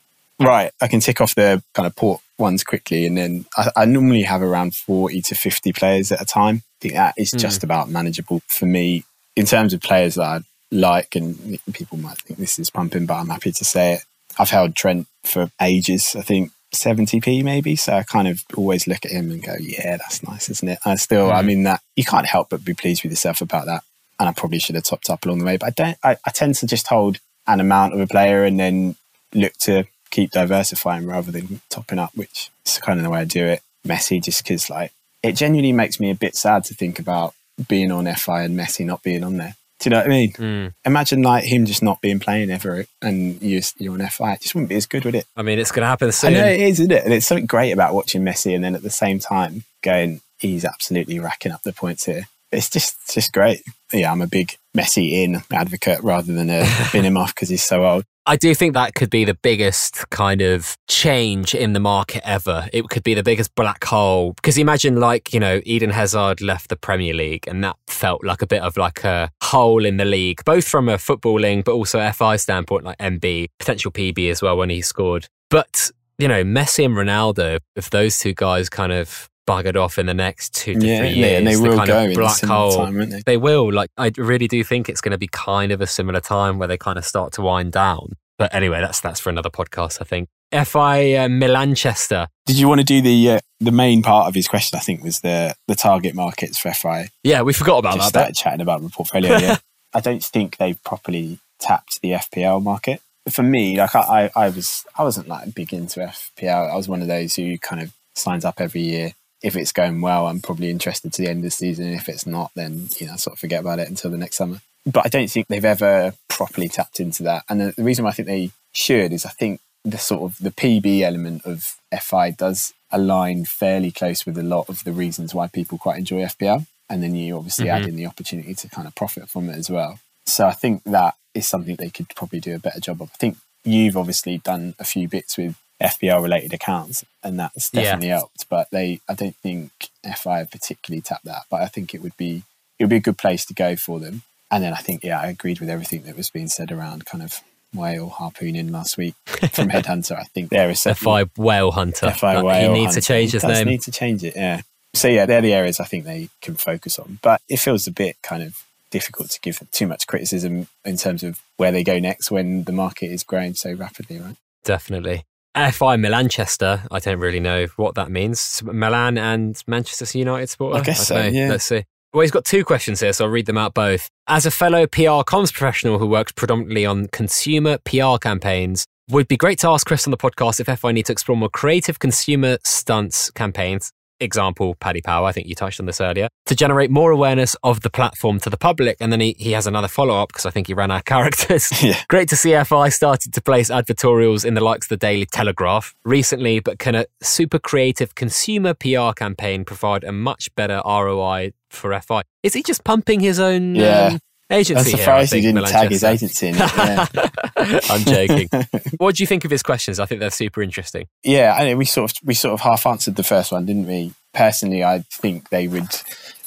Right. I can tick off the kind of port ones quickly. And then I, I normally have around 40 to 50 players at a time. I think that is just mm. about manageable for me in terms of players that I like. And people might think this is pumping, but I'm happy to say it. I've held Trent for ages. I think 70p maybe. So I kind of always look at him and go, yeah, that's nice, isn't it? I still, I mm. mean, that you can't help but be pleased with yourself about that. And I probably should have topped up along the way, but I don't, I, I tend to just hold an amount of a player and then look to keep diversifying rather than topping up, which is kind of the way I do it. Messi, just because like it genuinely makes me a bit sad to think about being on FI and Messi not being on there. Do you know what I mean? Mm. Imagine like him just not being playing ever and you're, you're on FI. It just wouldn't be as good, would it? I mean, it's going to happen I soon. know it is, isn't it? And it's something great about watching Messi and then at the same time going, he's absolutely racking up the points here. It's just it's just great. Yeah, I'm a big Messi in advocate rather than a bin him off because he's so old. I do think that could be the biggest kind of change in the market ever. It could be the biggest black hole because imagine like, you know, Eden Hazard left the Premier League and that felt like a bit of like a hole in the league, both from a footballing but also FI standpoint, like MB, potential PB as well when he scored. But, you know, Messi and Ronaldo, if those two guys kind of buggered off in the next two to Yeah, three yeah, years, and they the will kind go of in a black hole. time, won't they? They will. Like, I really do think it's going to be kind of a similar time where they kind of start to wind down. But anyway, that's that's for another podcast, I think. FI uh, Milanchester. Did you want to do the uh, the main part of his question? I think was the the target markets for FI. Yeah, we forgot about Just that. started chatting about the portfolio. Yeah, I don't think they've properly tapped the FPL market. For me, like I, I, I was, I wasn't like big into FPL. I was one of those who kind of signs up every year. If it's going well, I'm probably interested to the end of the season. If it's not, then you know, sort of forget about it until the next summer. But I don't think they've ever properly tapped into that. And the, the reason why I think they should is I think the sort of the PB element of FI does align fairly close with a lot of the reasons why people quite enjoy FPL. And then you obviously mm-hmm. add in the opportunity to kind of profit from it as well. So I think that is something they could probably do a better job of. I think you've obviously done a few bits with FPL related accounts and that's Yeah. definitely helped. But they I don't think FI have particularly tapped that. But I think it would be it would be a good place to go for them. And then I think, yeah, I agreed with everything that was being said around kind of whale harpooning last week from Headhunter. I think there is FI Whale Hunter. FI Like, whale he needs to change his name. need to change it, yeah. So yeah, they're the areas I think they can focus on. But it feels a bit kind of difficult to give too much criticism in terms of where they go next when the market is growing so rapidly, right? Definitely. FI Milanchester. I don't really know what that means. Milan and Manchester United supporter. I guess don't so, know. yeah. Let's see. Well, he's got two questions here, so I'll read them out both. As a fellow PR comms professional who works predominantly on consumer PR campaigns, would be great to ask Chris on the podcast if FI need to explore more creative consumer stunts campaigns. Example, Paddy Power, I think you touched on this earlier, to generate more awareness of the platform to the public. And then he, he has another follow up because I think he ran out of characters. Yeah. Great to see FI started to place advertorials in the likes of the Daily Telegraph recently, but can a super creative consumer PR campaign provide a much better ROI for FI? Is he just pumping his own Yeah. um, agency? I'm here, surprised he didn't tag his Manchester? agency. Yeah. I'm joking. what do you think of his questions? I think they're super interesting. yeah, I mean, we sort of we sort of half answered the first one, didn't we? Personally, I think they would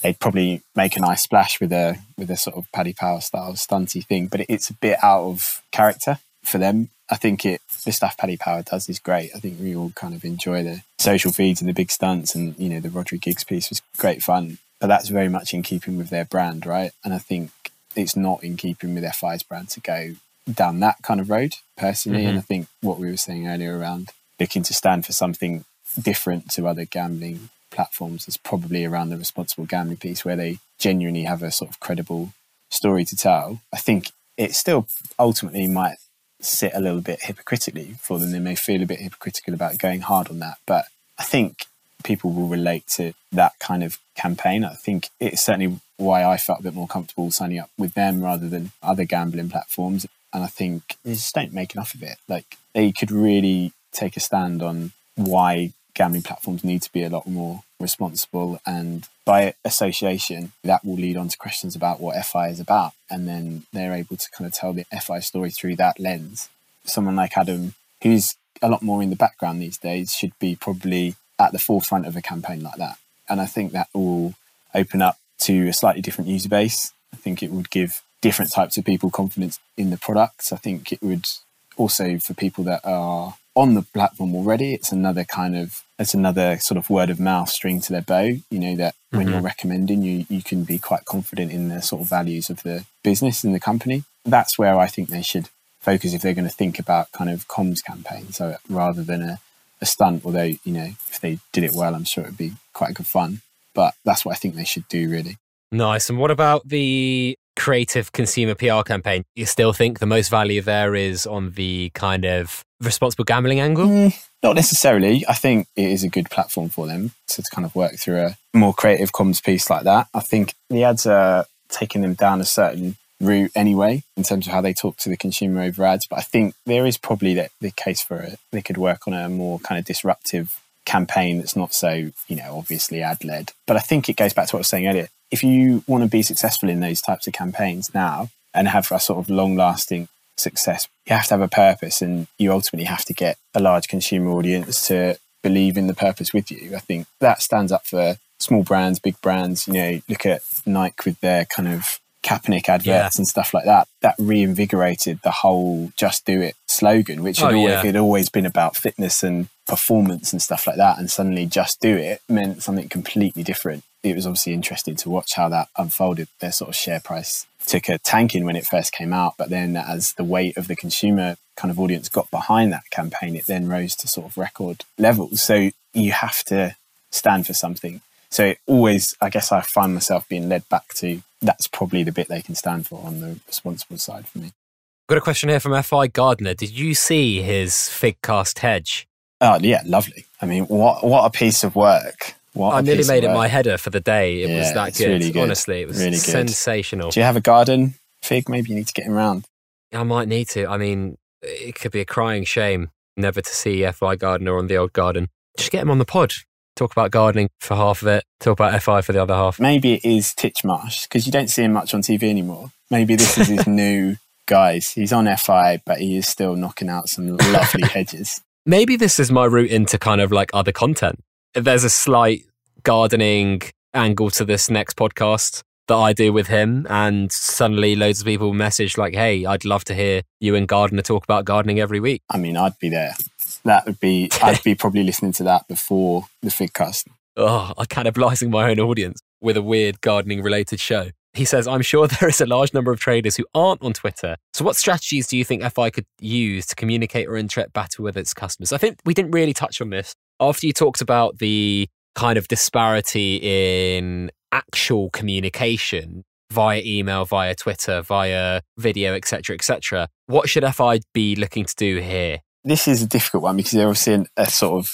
they'd probably make a nice splash with a with a sort of Paddy Power style stunty thing, but it's a bit out of character for them. I think it the stuff Paddy Power does is great. I think we all kind of enjoy the social feeds and the big stunts, and you know the Rodri Giggs piece was great fun. But that's very much in keeping with their brand, right? And I think it's not in keeping with FI's brand to go down that kind of road personally. And mm-hmm. I think what we were saying earlier around looking to stand for something different to other gambling platforms is probably around the responsible gambling piece where they genuinely have a sort of credible story to tell. I think it still ultimately might sit a little bit hypocritically for them. They may feel a bit hypocritical about going hard on that, but I think people will relate to that kind of campaign. I think it's certainly why I felt a bit more comfortable signing up with them rather than other gambling platforms. And I think they just don't make enough of it. Like they could really take a stand on why gambling platforms need to be a lot more responsible and by association that will lead on to questions about what FI is about and then they're able to kind of tell the FI story through that lens. Someone like Adam who's a lot more in the background these days should be probably at the forefront of a campaign like that. And I think that will open up to a slightly different user base. I think it would give different types of people confidence in the products. I think it would also for people that are on the platform already, it's another kind of it's another sort of word of mouth string to their bow. You know that when you're mm-hmm. recommending, you you can be quite confident in the sort of values of the business and the company. That's where I think they should focus if they're going to think about kind of comms campaigns. So rather than a, a stunt, although you know if they did it well, I'm sure it'd be quite good fun. But that's what I think they should do really. Nice. And what about the creative consumer PR campaign? You still think the most value there is on the kind of responsible gambling angle? Mm, not necessarily. I think it is a good platform for them to kind of work through a more creative comms piece like that. I think the ads are taking them down a certain route anyway in terms of how they talk to the consumer over ads. But I think there is probably the, the case for it. They could work on a more kind of disruptive campaign that's not so, you know, obviously ad led. But I think it goes back to what I was saying earlier. If you want to be successful in those types of campaigns now and have a sort of long lasting success, you have to have a purpose and you ultimately have to get a large consumer audience to believe in the purpose with you. I think that stands up for small brands, big brands. You know, look at Nike with their kind of Kaepernick adverts yeah. and stuff like that. That reinvigorated the whole "Just Do It" slogan, which oh, had, oh, always, yeah. had always been about fitness and performance and stuff like that. And suddenly, "Just Do It" meant something completely different. It was obviously interesting to watch how that unfolded. Their sort of share price took a tanking when it first came out, but then as the weight of the consumer kind of audience got behind that campaign, it then rose to sort of record levels. So you have to stand for something. So always, I guess I find myself being led back to that's probably the bit they can stand for on the responsible side for me. Got a question here from FI Gardner. Did you see his fig cast hedge? Oh yeah, lovely. I mean, what what a piece of work. What I nearly made it my header for the day. It yeah, was that good. Really good. Honestly, it was really sensational. Do you have a garden, Fig? Maybe you need to get him around. I might need to. I mean, it could be a crying shame never to see FI Gardner on the old garden. Just get him on the pod talk about gardening for half of it, talk about FI for the other half. Maybe it is Titchmarsh because you don't see him much on TV anymore. Maybe this is his new guys. He's on FI, but he is still knocking out some lovely hedges. Maybe this is my route into kind of like other content. There's a slight gardening angle to this next podcast that I do with him, and suddenly loads of people message like, "Hey, I'd love to hear you and Gardener talk about gardening every week." I mean, I'd be there that would be I'd be probably listening to that before the Figcast. Oh, I'm cannibalizing my own audience with a weird gardening related show. He says, I'm sure there is a large number of traders who aren't on Twitter. So, what strategies do you think FI could use to communicate or interact better with its customers? I think we didn't really touch on this. After you talked about the kind of disparity in actual communication via email, via Twitter, via video, etc., etc., what should FI be looking to do here? This is a difficult one because they're obviously a sort of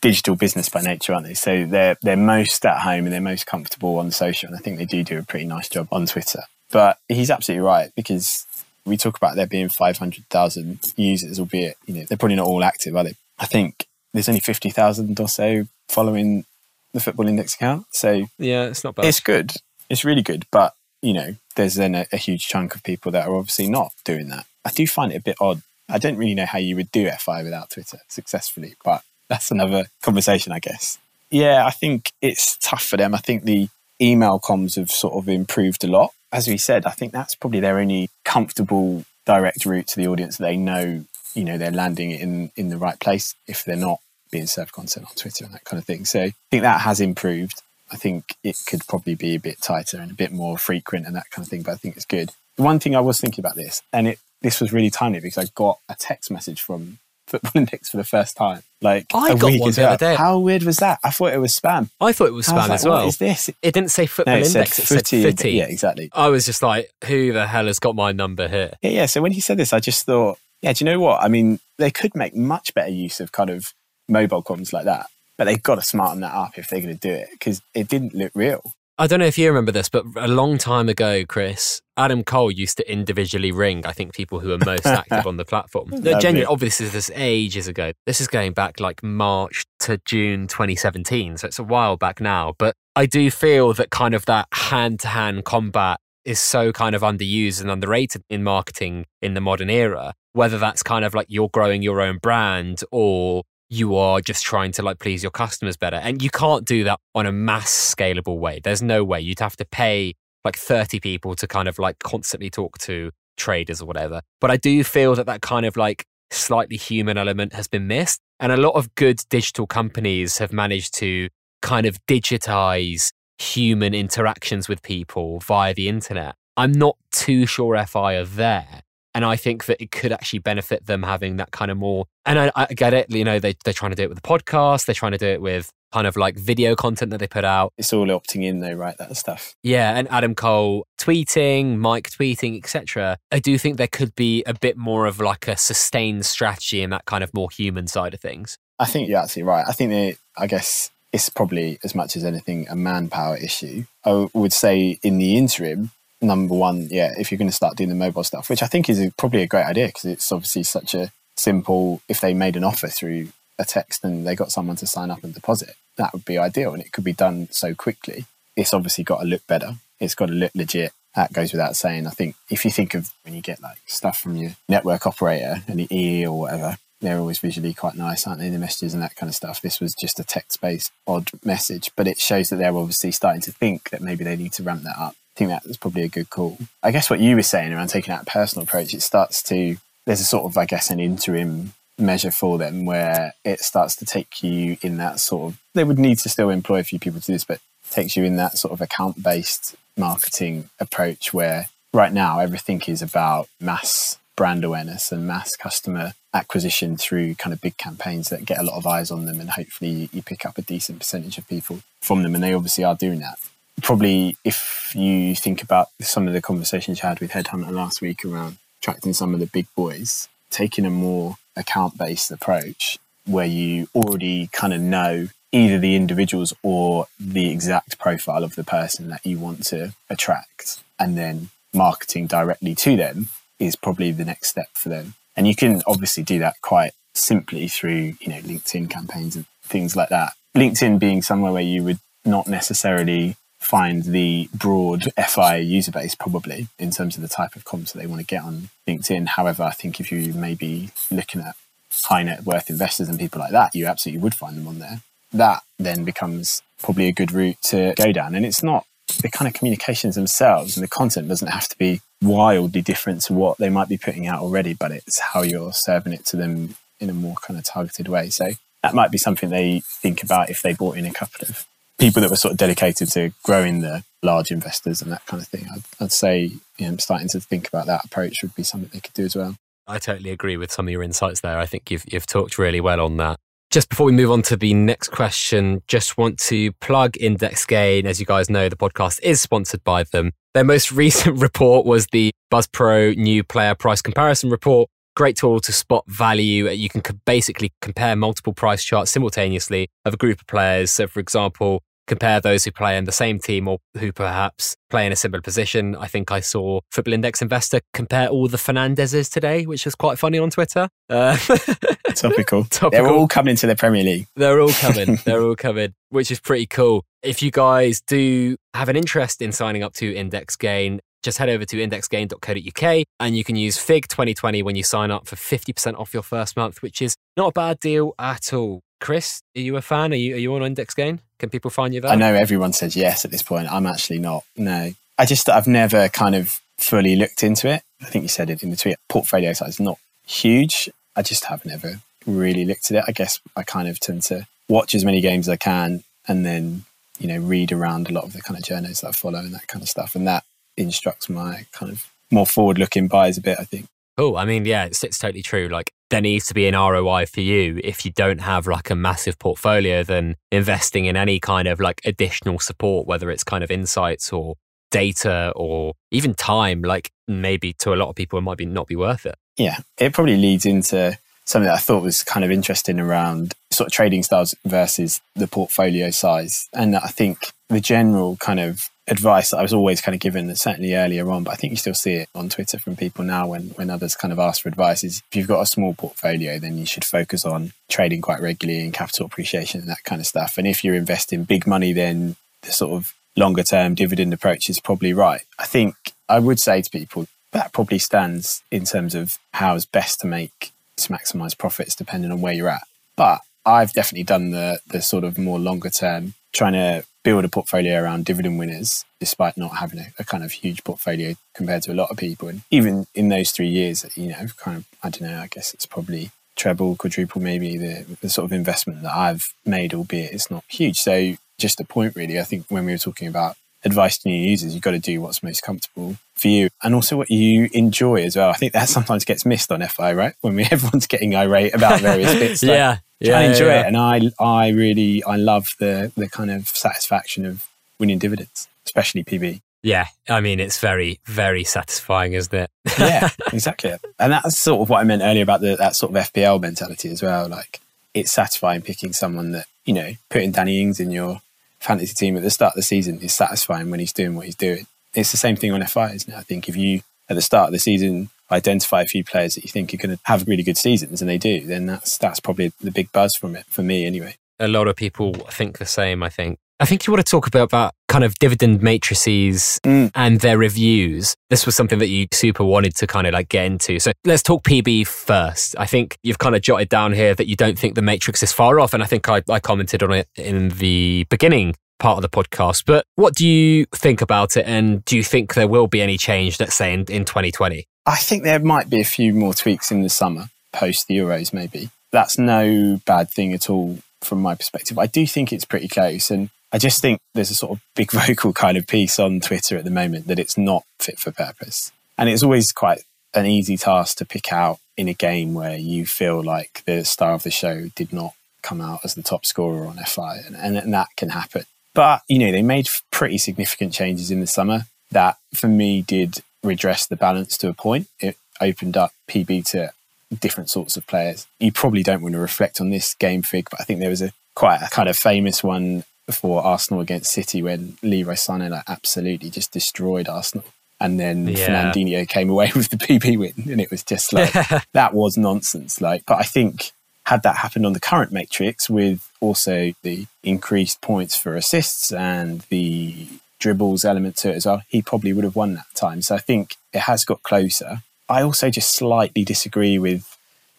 digital business by nature, aren't they? So they're they're most at home and they're most comfortable on social, and I think they do do a pretty nice job on Twitter. But he's absolutely right because we talk about there being five hundred thousand users, albeit you know they're probably not all active, are they? I think there's only fifty thousand or so following the Football Index account. So yeah, it's not bad. It's good. It's really good, but you know, there's then a, a huge chunk of people that are obviously not doing that. I do find it a bit odd I don't really know how you would do FI without Twitter successfully, but that's another conversation, I guess. Yeah, I think it's tough for them. I think the email comms have sort of improved a lot. As we said, I think that's probably their only comfortable direct route to the audience. They know, you know, they're landing in in the right place if they're not being served content on Twitter and that kind of thing. So I think that has improved. I think it could probably be a bit tighter and a bit more frequent and that kind of thing, but I think it's good. The one thing I was thinking about this, and it this was really tiny because I got a text message from Football Index for the first time. Like I got one the other day. How weird was that? I thought it was spam. I thought it was spam was like, as well. What is this? It didn't say Football no, it Index. Said it said Footy. Yeah, exactly. I was just like, who the hell has got my number here? Yeah, yeah. So when he said this, I just thought, yeah, do you know what? I mean, they could make much better use of kind of mobile comms like that, but they've got to smarten that up if they're going to do it because it didn't look real. I don't know if you remember this, but a long time ago, Chris, Adam Cole used to individually ring, I think, people who are most active on the platform. No, genuinely, obviously, this is ages ago. This is going back like March to June 2017. So it's a while back now. But I do feel that kind of that hand to hand combat is so kind of underused and underrated in marketing in the modern era. Whether that's kind of like you're growing your own brand or you are just trying to like please your customers better. And you can't do that on a mass scalable way. There's no way. You'd have to pay like 30 people to kind of like constantly talk to traders or whatever. But I do feel that that kind of like slightly human element has been missed. And a lot of good digital companies have managed to kind of digitize human interactions with people via the internet. I'm not too sure FI are there. And I think that it could actually benefit them having that kind of more. And I, I get it, you know, they, they're trying to do it with the podcast, they're trying to do it with kind of like video content that they put out. It's all opting in though, right? That stuff. Yeah, and Adam Cole tweeting, Mike tweeting, etc. I do think there could be a bit more of like a sustained strategy in that kind of more human side of things. I think you're absolutely right. I think they, I guess it's probably as much as anything a manpower issue. I would say in the interim, number one, yeah, if you're going to start doing the mobile stuff, which I think is a, probably a great idea because it's obviously such a simple. If they made an offer through a text and they got someone to sign up and deposit, that would be ideal, and it could be done so quickly. It's obviously got to look better. It's got to look legit. That goes without saying. I think if you think of when you get like stuff from your network operator, any EE or whatever, they're always visually quite nice, aren't they? The messages and that kind of stuff. This was just a text based odd message, but it shows that they're obviously starting to think that maybe they need to ramp that up. Think that was probably a good call. I guess what you were saying around taking that personal approach, it starts to, there's a sort of, I guess, an interim measure for them where it starts to take you in that sort of, they would need to still employ a few people to do this, but takes you in that sort of account based marketing approach where right now everything is about mass brand awareness and mass customer acquisition through kind of big campaigns that get a lot of eyes on them and hopefully you pick up a decent percentage of people from them and they obviously are doing that probably if you think about some of the conversations you had with headhunter last week around attracting some of the big boys taking a more account based approach where you already kind of know either the individuals or the exact profile of the person that you want to attract and then marketing directly to them is probably the next step for them. And you can obviously do that quite simply through, you know, LinkedIn campaigns and things like that. LinkedIn being somewhere where you would not necessarily find the broad FI user base probably in terms of the type of comms that they want to get on LinkedIn. However, I think if you may be looking at high net worth investors and people like that, you absolutely would find them on there. That then becomes probably a good route to go down. And it's not the kind of communications themselves and the content doesn't have to be wildly different to what they might be putting out already, but it's how you're serving it to them in a more kind of targeted way. So that might be something they think about if they bought in a couple of people that were sort of dedicated to growing the large investors and that kind of thing. I'd, I'd say you know, starting to think about that approach would be something they could do as well. I totally agree with some of your insights there. I think you've you've talked really well on that. Just before we move on to the next question, just want to plug Index Gain. As you guys know, the podcast is sponsored by them. Their most recent report was the BuzzPro new player price comparison report. Great tool to spot value. You can basically compare multiple price charts simultaneously of a group of players. So, for example, compare those who play in the same team or who perhaps play in a similar position. I think I saw Football Index Investor compare all the Fernandezes today, which was quite funny on Twitter. Uh, Topical. Topical. They're all coming to the Premier League. They're all coming. They're all coming, which is pretty cool. If you guys do have an interest in signing up to Index Gain, just head over to indexgain.co.uk and you can use FIG 2020 when you sign up for 50% off your first month, which is not a bad deal at all. Chris, are you a fan? Are you are you on Index Gain? Can people find you there? I know everyone says yes at this point. I'm actually not. No, I just I've never kind of fully looked into it. I think you said it in the tweet. Portfolio size is not huge. I just have never really looked at it. I guess I kind of tend to watch as many games as I can and then you know read around a lot of the kind of journals that I follow and that kind of stuff, and that instructs my kind of more forward-looking buys a bit. I think. Cool. I mean, yeah, it's, it's totally true. Like there needs to be an ROI for you. If you don't have like a massive portfolio, then investing in any kind of like additional support, whether it's kind of insights or data or even time, like maybe to a lot of people, it might be not be worth it. Yeah. It probably leads into something that I thought was kind of interesting around sort of trading styles versus the portfolio size. And I think the general kind of advice that I was always kind of given, certainly earlier on, but I think you still see it on Twitter from people now when, when others kind of ask for advice is if you've got a small portfolio, then you should focus on trading quite regularly and capital appreciation and that kind of stuff. And if you're investing big money, then the sort of longer term dividend approach is probably right. I think I would say to people that probably stands in terms of how is best to make to maximize profits depending on where you're at. But I've definitely done the the sort of more longer term trying to build a portfolio around dividend winners despite not having a, a, kind of huge portfolio compared to a lot of people. And even in those three years, you know, kind of, I don't know, I guess it's probably treble, quadruple, maybe the, the sort of investment that I've made, albeit it's not huge. So just a point really, I think when we were talking about advice to new users, you've got to do what's most comfortable for you and also what you enjoy as well. I think that sometimes gets missed on FI, right? When we, everyone's getting irate about various bits. Like, yeah. Yeah, I enjoy yeah, it. And I, I really, I love the, the kind of satisfaction of winning dividends, especially PB. Yeah, I mean, it's very, very satisfying, isn't it? yeah, exactly. And that's sort of what I meant earlier about the, that sort of FPL mentality as well. Like, it's satisfying picking someone that, you know, putting Danny Ings in your fantasy team at the start of the season is satisfying when he's doing what he's doing. it's the same thing on FI, isn't it? I think if you, at the start of the season, identify a few players that you think are going to have really good seasons and they do, then that's, that's probably the big buzz from it for me anyway. A lot of people think the same, I think. I think you want to talk about, about kind of dividend matrices mm. and their reviews. This was something that you super wanted to kind of like get into. So let's talk PB first. I think you've kind of jotted down here that you don't think the matrix is far off. And I think I, I commented on it in the beginning part of the podcast. But what do you think about it? And do you think there will be any change, let's say, in, in 2020? I think there might be a few more tweaks in the summer, post the Euros, maybe. That's no bad thing at all from my perspective. I do think it's pretty close. And I just think there's a sort of big vocal kind of piece on Twitter at the moment that it's not fit for purpose. And it's always quite an easy task to pick out in a game where you feel like the star of the show did not come out as the top scorer on FI, and, and, and that can happen. But, you know, they made pretty significant changes in the summer that for me did redress the balance to a point. It opened up PB to different sorts of players. You probably don't want to reflect on this game fig, but I think there was a quite a kind of famous one for Arsenal against City when Leroy Sané like, absolutely just destroyed Arsenal. And then yeah. Fernandinho came away with the PB win, and it was just like that was nonsense. Like, but I think had that happened on the current matrix with also the increased points for assists and the dribbles element to it as well, he probably would have won that time. So I think it has got closer. I also just slightly disagree with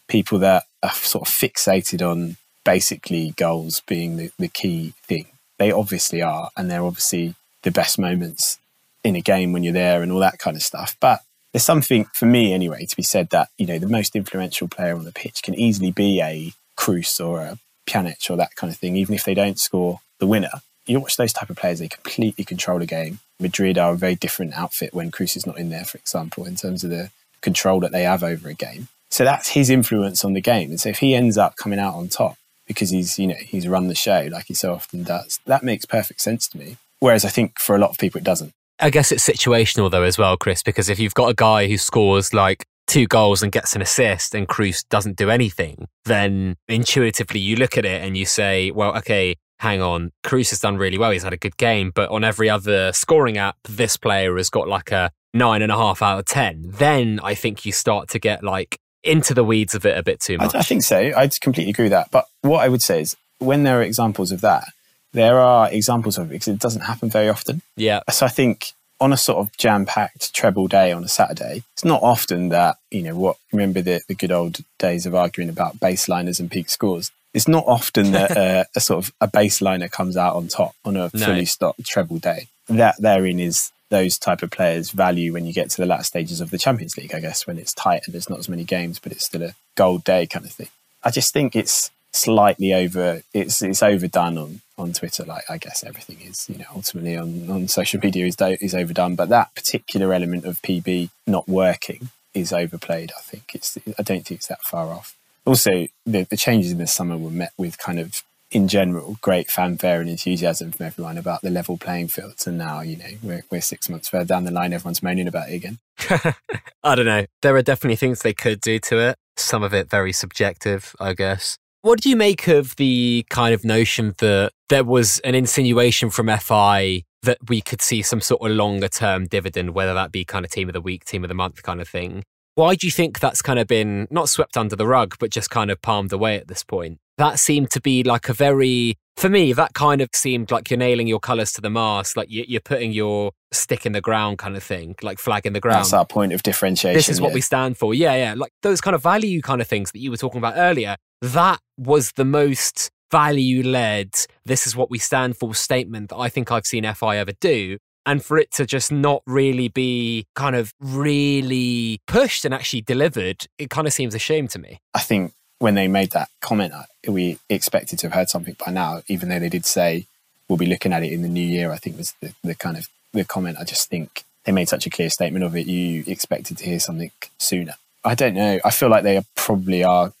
people that are sort of fixated on basically goals being the, the key thing. They obviously are, and they're obviously the best moments in a game when you're there and all that kind of stuff. But there's something for me anyway to be said that you know the most influential player on the pitch can easily be a Kroos or a Pjanic or that kind of thing, even if they don't score the winner. You watch those type of players; they completely control a game. Madrid are a very different outfit when Kroos is not in there, for example, in terms of the control that they have over a game. So that's his influence on the game. And so if he ends up coming out on top because he's, you know, he's run the show like he so often does, that makes perfect sense to me. Whereas I think for a lot of people it doesn't. I guess it's situational though as well, Chris, because if you've got a guy who scores like two goals and gets an assist and Kroos doesn't do anything, then intuitively you look at it and you say, well, okay, hang on, Kroos has done really well. He's had a good game, but on every other scoring app, this player has got like a nine and a half out of 10. Then I think you start to get like into the weeds of it a bit too much. I, I think so. I completely agree with that. But what I would say is when there are examples of that, there are examples of it because it doesn't happen very often. Yeah. So I think on a sort of jam-packed treble day on a Saturday, it's not often that you know what. Remember the the good old days of arguing about baseliners and peak scores. It's not often that uh, a sort of a baseliner comes out on top on a no. fully stocked treble day. That therein is those type of players value when you get to the last stages of the Champions League. I guess when it's tight and there's not as many games, but it's still a gold day kind of thing. I just think it's slightly over. It's it's overdone on on Twitter. Like I guess everything is, you know, ultimately on on social media is is overdone. But that particular element of PB not working is overplayed. I think it's. I don't think it's that far off. Also, the, the changes in the summer were met with kind of in general, great fanfare and enthusiasm from everyone about the level playing fields. And now, you know, we're, we're six months further down the line, everyone's moaning about it again. I don't know. There are definitely things they could do to it. Some of it very subjective, I guess. What do you make of the kind of notion that there was an insinuation from FI that we could see some sort of longer term dividend, whether that be kind of team of the week, team of the month kind of thing? Why do you think that's kind of been not swept under the rug, but just kind of palmed away at this point? That seemed to be like a very, for me, that kind of seemed like you're nailing your colours to the mast, like you're putting your stick in the ground kind of thing, like flag in the ground. That's our point of differentiation. This is what we stand for. Yeah, yeah. Like those kind of value kind of things that you were talking about earlier that was the most value led, this is what we stand for statement that I think I've seen FI ever do. And for it to just not really be kind of really pushed and actually delivered, it kind of seems a shame to me. I think when they made that comment, we expected to have heard something by now, even though they did say we'll be looking at it in the new year, I think was the, the kind of the comment. I just think they made such a clear statement of it. You expected to hear something sooner. I don't know. I feel like they probably are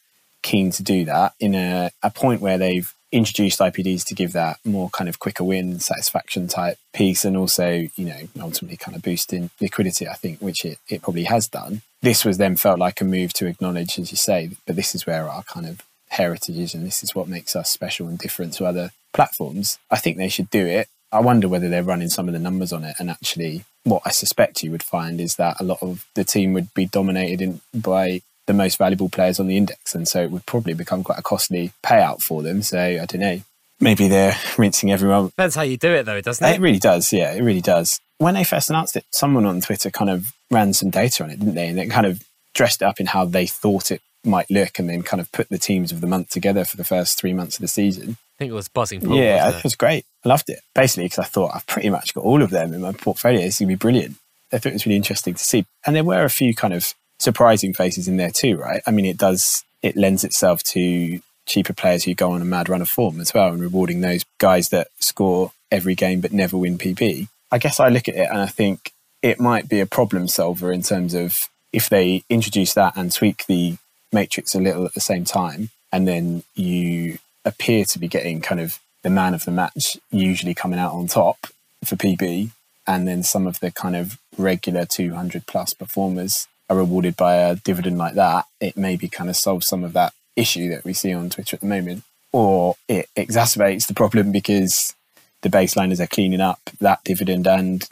keen to do that in a, a point where they've introduced IPDs to give that more kind of quicker win satisfaction type piece and also, you know, ultimately kind of boosting liquidity, I think, which it, it probably has done. This was then felt like a move to acknowledge, as you say, but this is where our kind of heritage is and this is what makes us special and different to other platforms. I think they should do it. I wonder whether they're running some of the numbers on it and actually what I suspect you would find is that a lot of the team would be dominated in, by the most valuable players on the index. And so it would probably become quite a costly payout for them. So I don't know. Maybe they're rinsing everyone. That's how you do it, though, doesn't it? It really does. Yeah, it really does. When they first announced it, someone on Twitter kind of ran some data on it, didn't they? And it kind of dressed it up in how they thought it might look and then kind of put the teams of the month together for the first three months of the season. I think it was buzzing. Pool, yeah, it? it? was great. I loved it. Basically, because I thought I've pretty much got all of them in my portfolio. It's going to be brilliant. I thought it was really interesting to see. And there were a few kind of surprising faces in there too, right? I mean, it does, it lends itself to cheaper players who go on a mad run of form as well and rewarding those guys that score every game but never win PB. I guess I look at it and I think it might be a problem solver in terms of if they introduce that and tweak the matrix a little at the same time, and then you appear to be getting kind of the man of the match usually coming out on top for PB, and then some of the kind of regular 200 plus performers are rewarded by a dividend like that, it maybe kind of solves some of that issue that we see on Twitter at the moment. Or it exacerbates the problem because the baseliners are cleaning up that dividend and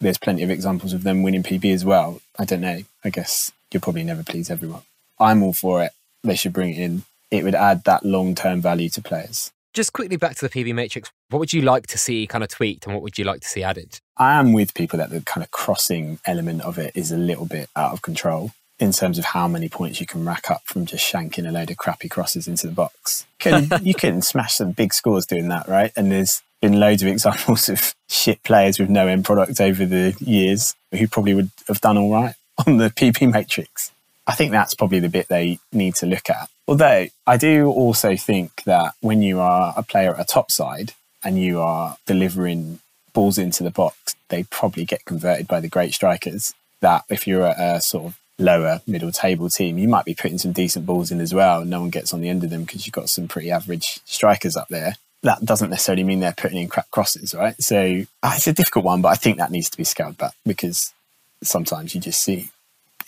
there's plenty of examples of them winning PB as well. I don't know. I guess you'll probably never please everyone. I'm all for it. They should bring it in. It would add that long term value to players. Just quickly back to the PB matrix. What would you like to see kind of tweaked and what would you like to see added? I am with people that the kind of crossing element of it is a little bit out of control in terms of how many points you can rack up from just shanking a load of crappy crosses into the box. Can, you can smash some big scores doing that, right? And there's been loads of examples of shit players with no end product over the years who probably would have done all right on the PB matrix. I think that's probably the bit they need to look at. Although I do also think that when you are a player at a top side and you are delivering balls into the box, they probably get converted by the great strikers. That if you're at a sort of lower middle table team, you might be putting some decent balls in as well. And no one gets on the end of them because you've got some pretty average strikers up there. That doesn't necessarily mean they're putting in crap crosses, right? So uh, it's a difficult one, but I think that needs to be scaled back because sometimes you just see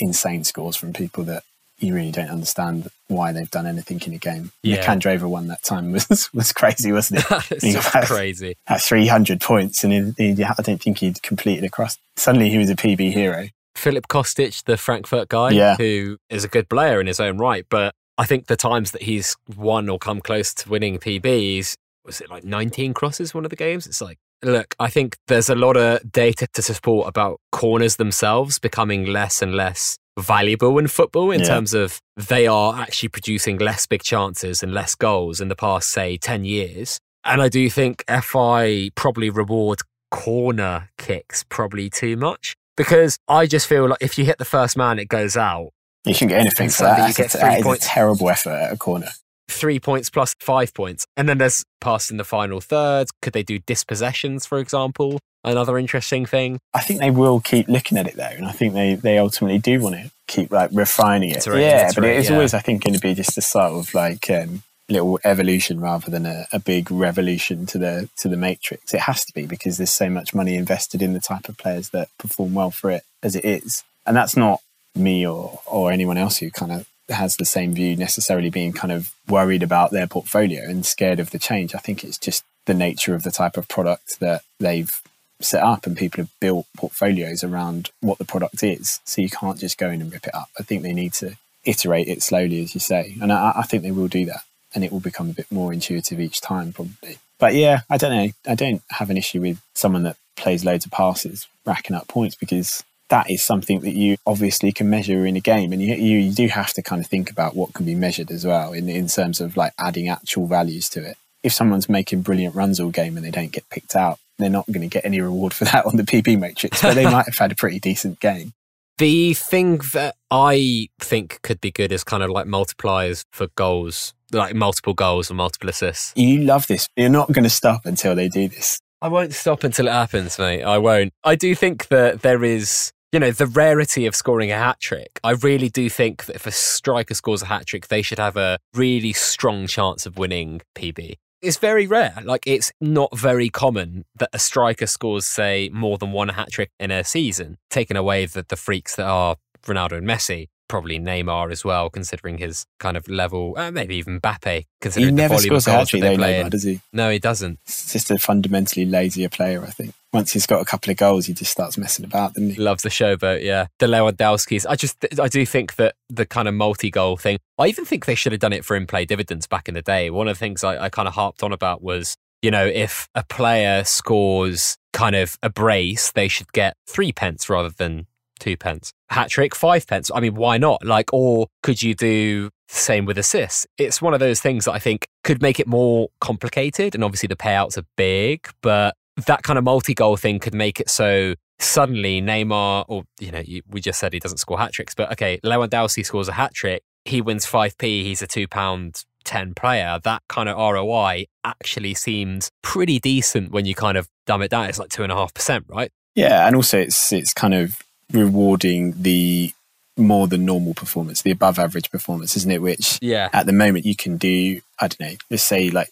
insane scores from people that you really don't understand why they've done anything in a game. Yeah. The Candreva one that time was was crazy, wasn't it? It's crazy. At 300 points, and he, he, I don't think he'd completed across. Suddenly he was a PB hero. Filip Kostic, the Frankfurt guy, yeah. who is a good player in his own right, but I think the times that he's won or come close to winning PBs, was it like 19 crosses one of the games? It's like, look, I think there's a lot of data to support about corners themselves becoming less and less valuable in football in yeah. terms of they are actually producing less big chances and less goals in the past, say, 10 years. And I do think FI probably reward corner kicks probably too much because I just feel like if you hit the first man, it goes out. You can get anything for that. You get three that points. a terrible effort at a corner. Three points plus five points. And then there's pass in the final third. Could they do dispossessions, for example? Another interesting thing. I think they will keep looking at it though, and I think they, they ultimately do want to keep like refining it. Right, yeah, but right, it's yeah. always I think going to be just a sort of like um, little evolution rather than a, a, big revolution to the to the matrix. It has to be because there's so much money invested in the type of players that perform well for it as it is, and that's not me or or anyone else who kind of has the same view necessarily being kind of worried about their portfolio and scared of the change. I think it's just the nature of the type of product that they've set up and people have built portfolios around what the product is. So you can't just go in and rip it up. I think they need to iterate it slowly, as you say. And I, I think they will do that and it will become a bit more intuitive each time, probably. But yeah, I don't know. I don't have an issue with someone that plays loads of passes racking up points because that is something that you obviously can measure in a game. And you, you, do have to kind of think about what can be measured as well in, in terms of like adding actual values to it. If someone's making brilliant runs all game and they don't get picked out, they're not going to get any reward for that on the PB matrix, but they might have had a pretty decent game. The thing that I think could be good is kind of like multipliers for goals, like multiple goals or multiple assists. You love this. You're not going to stop until they do this. I won't stop until it happens, mate. I won't. I do think that there is, you know, the rarity of scoring a hat trick. I really do think that if a striker scores a hat trick, they should have a really strong chance of winning PB. It's very rare. Like, it's not very common that a striker scores, say, more than one hat trick in a season, taking away the, the freaks that are Ronaldo and Messi probably Neymar as well, considering his kind of level. Uh, maybe even Mbappe, considering he never the volume scores of goals that they though, play Neymar, in. does he? No, he doesn't. It's just a fundamentally lazier player, I think. Once he's got a couple of goals, he just starts messing about, doesn't he? Loves the showboat, yeah. The Lewandowski's. I just, I do think that the kind of multi-goal thing. I even think they should have done it for in-play dividends back in the day. One of the things I, I kind of harped on about was, you know, if a player scores kind of a brace, they should get three pence rather than two pence. Hat trick, five pence. I mean, why not? Like, or could you do the same with assists? It's one of those things that I think could make it more complicated. And obviously the payouts are big, but that kind of multi goal thing could make it so suddenly Neymar, or, you know, we just said he doesn't score hat tricks, but okay, Lewandowski scores a hat trick. He wins 5p. He's a two pound 10 player. That kind of ROI actually seems pretty decent when you kind of dumb it down. It's like two and a half percent, right? Yeah, and also it's it's kind of rewarding the more than normal performance, the above average performance, isn't it? Which Yeah. at the moment you can do, I don't know, let's say like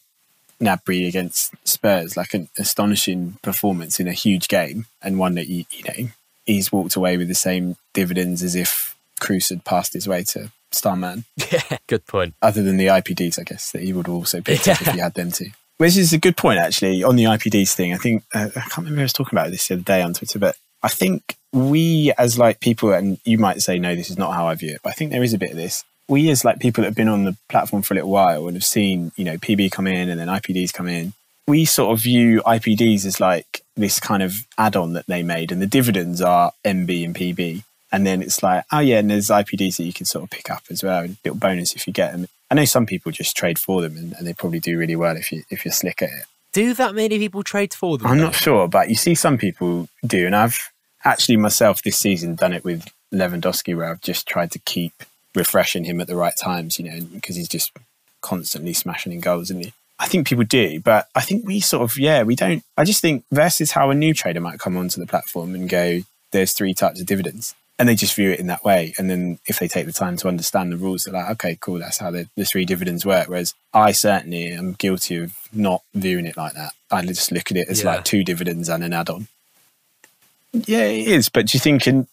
Gnabry against Spurs, like an astonishing performance in a huge game and one that you, you know, he's walked away with the same dividends as if Kroos had passed his way to Starman, Yeah. Good point. other than the IPDs, I guess, that he would also picked up if he had them too. Which is a good point, actually, on the IPDs thing. I think, uh, I can't remember who I was talking about this the other day on Twitter, but I think we as like people, and you might say, no, this is not how I view it, but I think there is a bit of this. We as like people that have been on the platform for a little while and have seen, you know, PB come in and then IPDs come in, we sort of view IPDs as like this kind of add-on that they made and the dividends are MB and PB. And then it's like, oh yeah, and there's IPDs that you can sort of pick up as well, and little bonus if you get them. I know some people just trade for them and, and they probably do really well if you if you're slick at it. Do that many people trade for them? I'm though? not sure, but you see some people do, and I've actually myself this season done it with Lewandowski, where I've just tried to keep refreshing him at the right times, you know, because he's just constantly smashing in goals, isn't he? I think people do, but I think we sort of, yeah, we don't. I just think versus how a new trader might come onto the platform and go, there's three types of dividends. And they just view it in that way. And then if they take the time to understand the rules, they're like, okay, cool, that's how the, the three dividends work. Whereas I certainly am guilty of not viewing it like that. I just look at it as Yeah. like two dividends and an add on. Yeah, it is. But do you think an,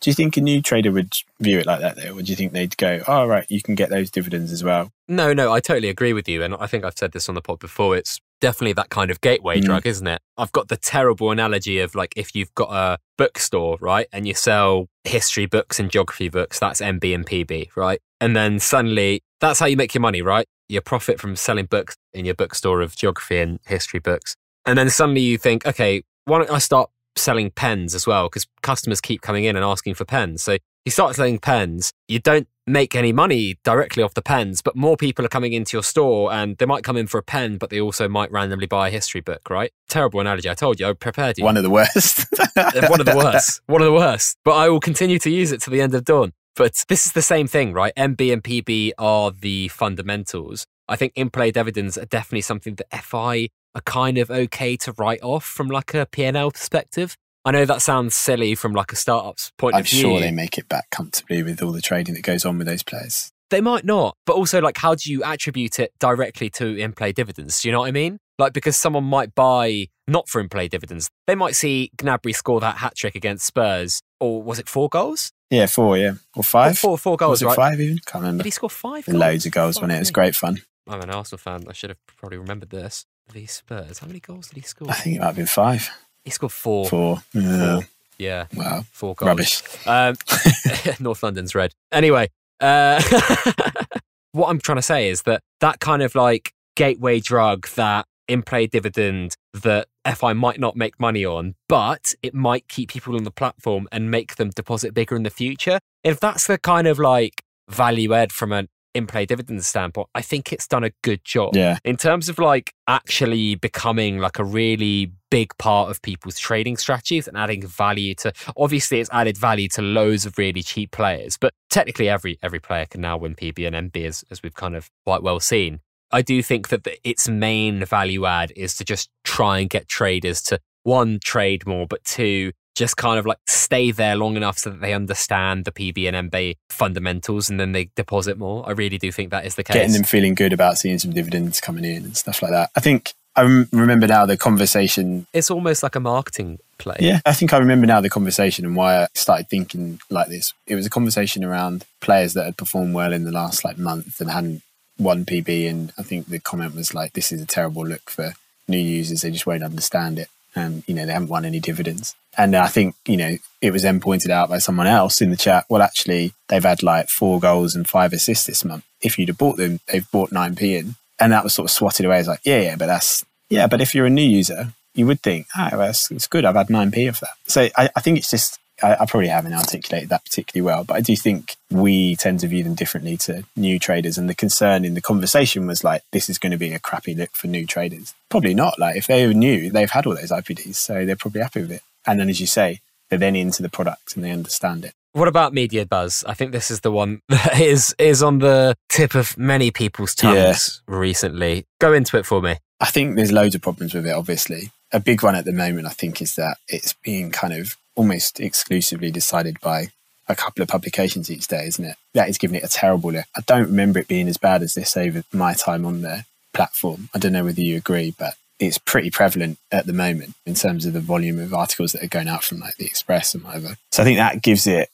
do you think a new trader would view it like that though? Or do you think they'd go, oh, right, you can get those dividends as well? No, no, I totally agree with you. And I think I've said this on the pod before. It's definitely that kind of gateway Mm. drug, isn't it? I've got the terrible analogy of like if you've got a bookstore, right? And you sell history books and geography books, that's MB and PB, right? And then suddenly that's how you make your money, right? You profit from selling books in your bookstore of geography and history books. And then suddenly you think, okay, why don't I start selling pens as well? Because customers keep coming in and asking for pens. So you start selling pens, you don't make any money directly off the pens, but more people are coming into your store and they might come in for a pen, but they also might randomly buy a history book, right? Terrible analogy. I told you, I prepared you. One of the worst. one of the worst. One of the worst. But I will continue to use it to the end of dawn. But this is the same thing, right? MB and PB are the fundamentals. I think in-play dividends are definitely something that FI are kind of okay to write off from like a P&L perspective. I know that sounds silly from like a startup's point I'm of view. I'm sure they make it back comfortably with all the trading that goes on with those players. They might not, but also like how do you attribute it directly to in-play dividends? Do you know what I mean? Like because someone might buy not for in-play dividends, they might see Gnabry score that hat trick against Spurs, or was it four goals? Yeah, four, yeah. Or five? Four, four goals, Was it right? five even? Can't remember. Did he score five? Loads of goals, it? It was great fun. I'm an Arsenal fan. I should have probably remembered this. The Spurs. How many goals did he score? I think it might have been five. He scored four. Four. Yeah. Four. Yeah, Wow. four goals. Rubbish. Um, North London's red. Anyway, uh, what I'm trying to say is that that kind of like gateway drug, that in-play dividend that FI might not make money on, but it might keep people on the platform and make them deposit bigger in the future. If that's the kind of like value add from an in-play dividend standpoint, I think it's done a good job Yeah. in terms of like actually becoming like a really big part of people's trading strategies and adding value to obviously it's added value to loads of really cheap players but technically every every player can now win pb and mb as, as we've kind of quite well seen i do think that the, its main value add is to just try and get traders to one trade more but two just kind of like stay there long enough so that they understand the PB and MB fundamentals and then they deposit more. I really do think that is the case. Getting them feeling good about seeing some dividends coming in and stuff like that. I think I remember now the conversation. it's almost like a marketing play. Yeah, I think I remember now the conversation and why I started thinking like this. It was a conversation around players that had performed well in the last like month and hadn't won PB, and I think the comment was like, "This is a terrible look for new users. They just won't understand it." And you know, they haven't won any dividends. And I think you know it was then pointed out by someone else in the chat. Well, actually, they've had like four goals and five assists this month. If you'd have bought them, they've bought nine p in, and that was sort of swatted away as like, yeah, yeah, but that's yeah, but if you're a new user, you would think, ah, oh, well, it's good. I've had 9p of that. So I, I think it's just, I, I, probably haven't articulated that particularly well, but I do think we tend to view them differently to new traders. And the concern in the conversation was like, this is going to be a crappy look for new traders. Probably not. Like, if they were new, they've had all those IPDs, so they're probably happy with it. And then, as you say, they're then into the product and they understand it. What about media buzz? I think this is the one that is is on the tip of many people's tongues yeah. recently. Go into it for me. I think there's loads of problems with it, obviously a big one at the moment, I think, is that it's being kind of almost exclusively decided by a couple of publications each day, isn't it? That is giving it a terrible look. I don't remember it being as bad as this over my time on the platform. I don't know whether you agree, but it's pretty prevalent at the moment in terms of the volume of articles that are going out from like the Express and whatever. So I think that gives it,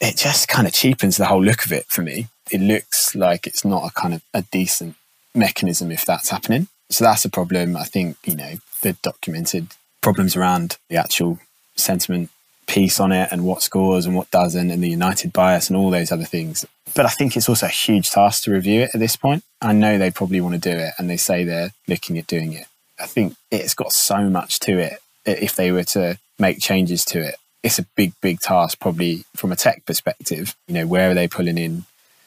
it just kind of cheapens the whole look of it for me. It looks like it's not a kind of a decent mechanism if that's happening. So that's a problem. I think, you know, the documented problems around the actual sentiment piece on it and what scores and what doesn't and the United bias and all those other things. But I think it's also a huge task to review it at this point. I know they probably want to do it and they say they're looking at doing it. I think it's got so much to it. If they were to make changes to it, it's a big, big task, probably from a tech perspective. You know, where are they pulling in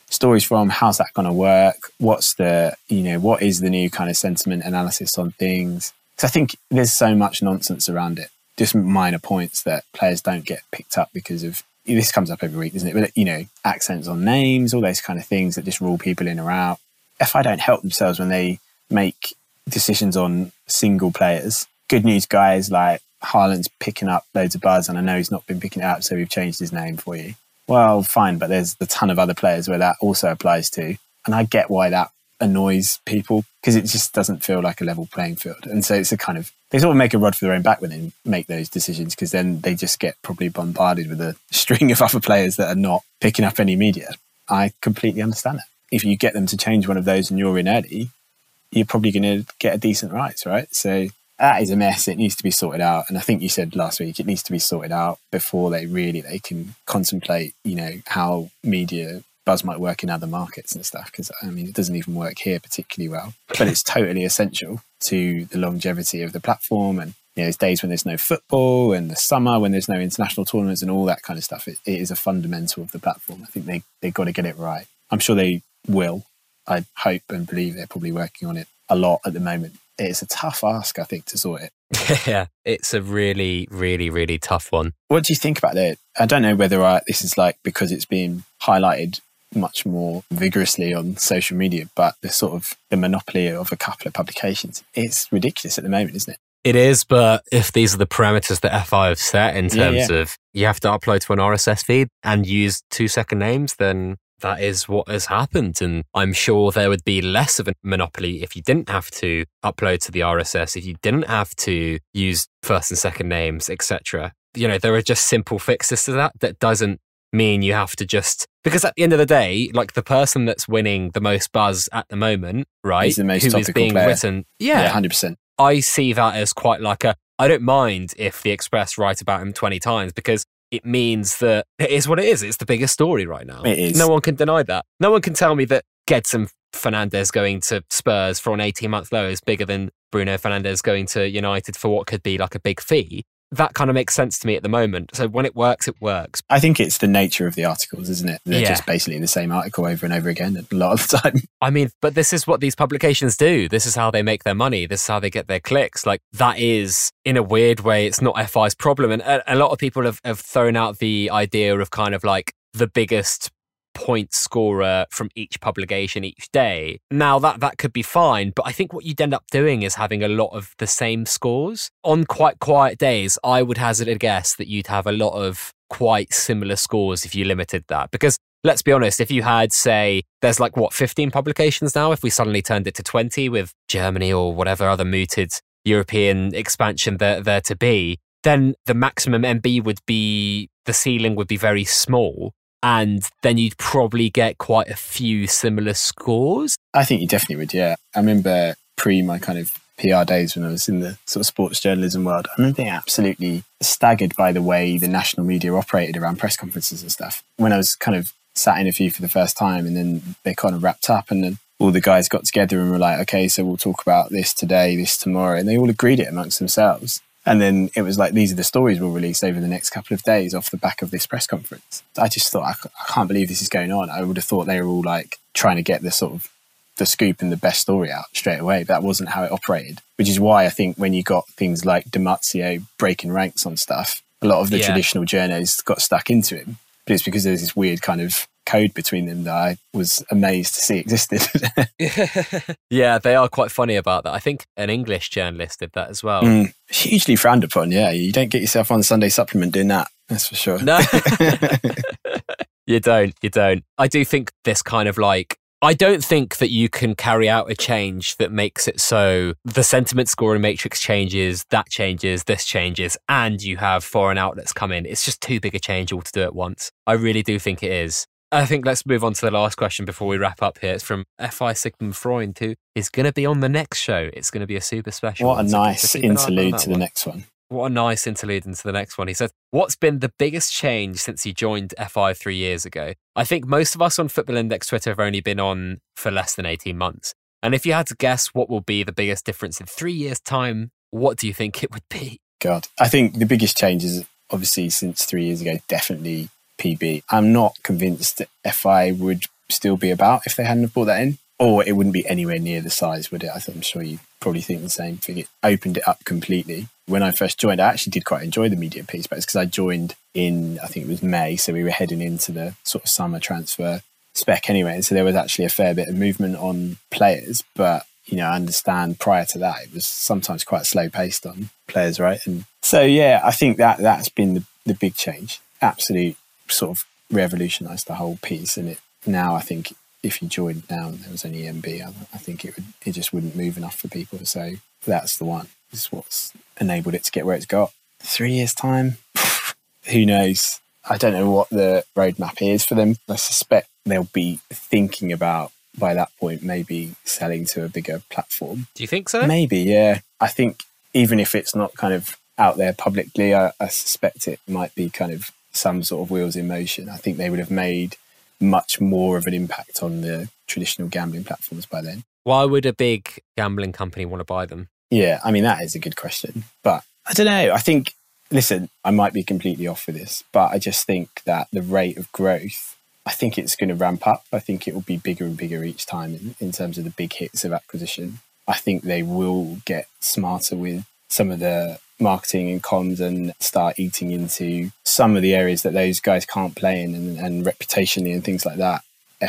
stories from? How's that going to work? What's the, you know, what is the new kind of sentiment analysis on things? Because I think there's so much nonsense around it, just minor points that players don't get picked up because of. This comes up every week, doesn't it? But, you know, accents on names, all those kind of things that just rule people in or out. If I don't help themselves when they make decisions on single players, good news guys like Haaland's picking up loads of buzz, and I know he's not been picking it up, so we've changed his name for you well, fine, but there's a ton of other players where that also applies to. And I get why that annoys people because it just doesn't feel like a level playing field. And so it's a kind of, they sort of make a rod for their own back when they make those decisions because then they just get probably bombarded with a string of other players that are not picking up any media. I completely understand that. If you get them to change one of those and you're in early, you're probably going to get a decent rise, right? So that is a mess. It needs to be sorted out. And I think you said last week it needs to be sorted out before they really they can contemplate, you know, how media buzz might work in other markets and stuff. Because I mean, it doesn't even work here particularly well. But it's totally essential to the longevity of the platform and you know, there's days when there's no football and the summer when there's no international tournaments and all that kind of stuff. it, it is a fundamental of the platform. I think they they got to get it right. I'm sure they will. I hope and believe they're probably working on it a lot at the moment it's a tough ask, I think, to sort it. yeah, it's a really, really, really tough one. What do you think about it? I don't know whether I, this is like because it's being highlighted much more vigorously on social media, but the sort of the monopoly of a couple of publications, it's ridiculous at the moment, isn't it? It is, but if these are the parameters that FI have set in terms yeah, yeah. of you have to upload to an RSS feed and use two second names, then that is what has happened. And I'm sure there would be less of a monopoly if you didn't have to upload to the RSS, if you didn't have to use first and second names, etc. You know, there are just simple fixes to that that doesn't mean you have to just because at the end of the day, like the person that's winning the most buzz at the moment, right? He's the most who is being player. written. Yeah, hundred yeah, percent. I see that as quite like a I don't mind if the Express write about him 20 times because it means that it is what it is. It's the biggest story right now. It is. No one can deny that. No one can tell me that Gedson Fernandes going to Spurs for an 18 month loan is bigger than Bruno Fernandes going to United for what could be like a big fee that kind of makes sense to me at the moment. So when it works, it works. I think it's the nature of the articles, isn't it? They're yeah. just basically the same article over and over again a lot of the time. I mean, but this is what these publications do. This is how they make their money. This is how they get their clicks. Like that is, in a weird way, it's not FI's problem. And a, a lot of people have, have thrown out the idea of kind of like the biggest point scorer from each publication each day. Now that that could be fine, but I think what you'd end up doing is having a lot of the same scores. On quite quiet days, I would hazard a guess that you'd have a lot of quite similar scores if you limited that. Because let's be honest, if you had, say, there's like what, 15 publications now, if we suddenly turned it to 20 with Germany or whatever other mooted European expansion there, there to be, then the maximum MB would be the ceiling would be very small. And then you'd probably get quite a few similar scores. I think you definitely would, yeah. I remember pre my kind of PR days when I was in the sort of sports journalism world, I remember being absolutely staggered by the way the national media operated around press conferences and stuff. When I was kind of sat in a few for the first time and then they kind of wrapped up and then all the guys got together and were like, okay, so we'll talk about this today, this tomorrow. And they all agreed it amongst themselves. And then it was like, these are the stories we'll release over the next couple of days off the back of this press conference. I just thought, I, I can't believe this is going on. I would have thought they were all like trying to get the sort of the scoop and the best story out straight away. But that wasn't how it operated, which is why I think when you got things like Di Marzio breaking ranks on stuff, a lot of the yeah. traditional journalists got stuck into him. But it's because there's this weird kind of code between them that I was amazed to see existed. yeah, they are quite funny about that. I think an English journalist did that as well. Mm, hugely frowned upon. Yeah, you don't get yourself on Sunday supplement doing that. That's for sure. No, you don't. You don't. I do think this kind of like I don't think that you can carry out a change that makes it so the sentiment scoring matrix changes, that changes, this changes, and you have foreign outlets come in. It's just too big a change all to do at once. I really do think it is. I think let's move on to the last question before we wrap up here. It's from FI Sigmund Freund, who is going to be on the next show. It's going to be a super special. What a nice interlude to the next one. What a nice interlude into the next one. He said, What's been the biggest change since you joined FI three years ago? I think most of us on Football Index Twitter have only been on for less than 18 months. And if you had to guess what will be the biggest difference in three years' time, what do you think it would be? God, I think the biggest change is obviously since three years ago, definitely PB. I'm not convinced that FI would still be about if they hadn't brought that in, or it wouldn't be anywhere near the size, would it? I am sure you probably think the same thing. It opened it up completely. When I first joined, I actually did quite enjoy the media piece, but it's because I joined in, I think it was May, so we were heading into the sort of summer transfer spec anyway. And so there was actually a fair bit of movement on players, but you know, I understand prior to that it was sometimes quite slow paced on players, right? And so yeah, I think that that's been the, the big change. Absolute sort of revolutionized the whole piece. And it now, I think, if you joined now and there was any MB, I, I think it would it just wouldn't move enough for people to say that's the one. This is what's enabled it to get where it's got. Three years time, who knows? I don't know what the roadmap is for them. I suspect they'll be thinking about by that point maybe selling to a bigger platform. Do you think so? Maybe, yeah. I think even if it's not kind of out there publicly, I, I suspect it might be kind of some sort of wheels in motion, I think they would have made much more of an impact on the traditional gambling platforms by then. Why would a big gambling company want to buy them? Yeah, I mean, that is a good question. But I don't know. I think, listen, I might be completely off with this, but I just think that the rate of growth, I think it's going to ramp up. I think it will be bigger and bigger each time in, in terms of the big hits of acquisition. I think they will get smarter with some of the marketing and comms and start eating into some of the areas that those guys can't play in and, and reputationally and things like that.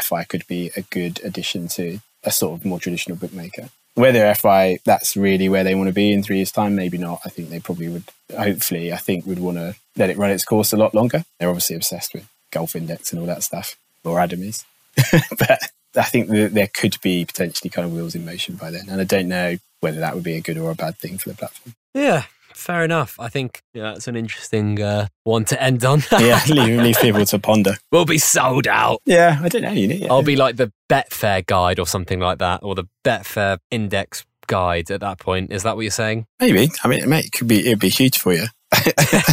FI could be a good addition to a sort of more traditional bookmaker. Whether FI that's really where they want to be in three years' time, maybe not. I think they probably would. Hopefully, I think would want to let it run its course a lot longer. They're obviously obsessed with golf index and all that stuff, or Adam is. but I think that there could be potentially kind of wheels in motion by then, and I don't know whether that would be a good or a bad thing for the platform. Yeah, fair enough. I think yeah, that's an interesting uh, one to end on. yeah, leave, leave people to ponder. We'll be sold out. Yeah, I don't know. You need, I'll be like the Betfair guide or something like that, or the Betfair index guide at that point. Is that what you're saying? Maybe. I mean, mate, it could be. It'd be huge for you.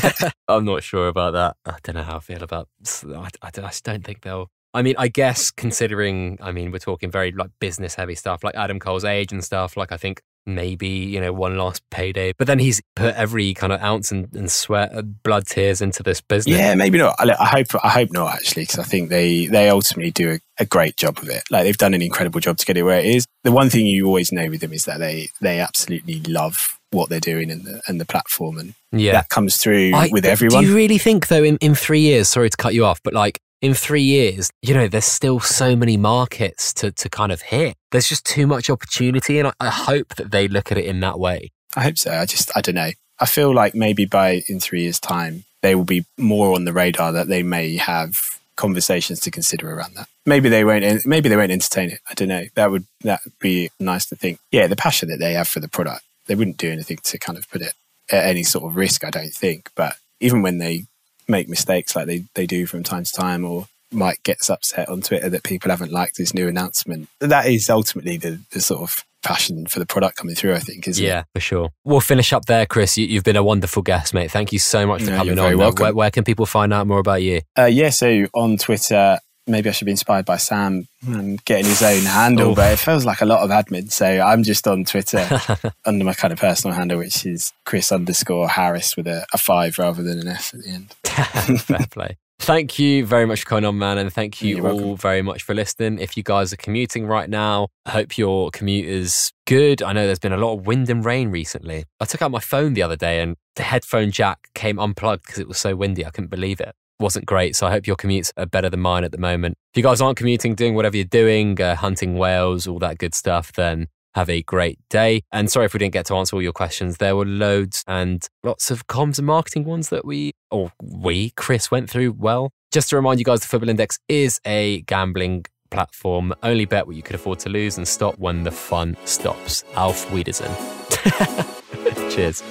I'm not sure about that. I don't know how I feel about. I, I, I just don't think they'll. I mean, I guess considering, I mean, we're talking very like business heavy stuff, like Adam Cole's age and stuff. Like, I think maybe you know one last payday. But then he's put every kind of ounce and, and sweat uh, blood tears into this business. Yeah maybe not. I, I hope i hope not actually because i think they they ultimately do a, a, great job of it. Like they've done an incredible job to get it where it is. The one thing you always know with them is that they they absolutely love what they're doing and the and the platform and yeah. that comes through I, with everyone. do you really think though in, in three years sorry to cut you off but like in three years, you know, there's still so many markets to, to kind of hit. There's just too much opportunity. And I, I hope that they look at it in that way. I hope so. I just, I don't know. I feel like maybe by in three years' time, they will be more on the radar that they may have conversations to consider around that. Maybe they won't. Maybe they won't entertain it. I don't know. That would that be nice to think. Yeah, the passion that they have for the product, they wouldn't do anything to kind of put it at any sort of risk, I don't think. But even when they make mistakes like they, they do from time to time, or Mike gets upset on Twitter that people haven't liked his new announcement, that is ultimately the, the sort of passion for the product coming through, I think, isn't yeah, it? for sure. We'll finish up there, Chris. You, have been a wonderful guest, mate. Thank you so much for No, coming on. welcome. Where, where can people find out more about you? Uh, yeah, so on Twitter, maybe I should be inspired by Sam and getting his own handle, Oh. but it feels like a lot of admin. So I'm just on Twitter under my kind of personal handle, which is Chris underscore Harris with a, a five rather than an F at the end. Fair play. Thank you very much for coming on, man, and thank you You're all welcome. very much for listening. If you guys are commuting right now, I hope your commute is good. I know there's been a lot of wind and rain recently. I took out my phone the other day and the headphone jack came unplugged because it was so windy. I couldn't believe it. Wasn't great. So I hope your commutes are better than mine at the moment. If you guys aren't commuting, doing whatever you're doing, uh, hunting whales, all that good stuff, then have a great day. And sorry if we didn't get to answer all your questions. There were loads and lots of comms and marketing ones that we, or we, Chris, went through well. Just to remind you guys, the Football Index is a gambling platform. Only bet what you could afford to lose and stop when the fun stops. Auf Wiedersehen. Cheers.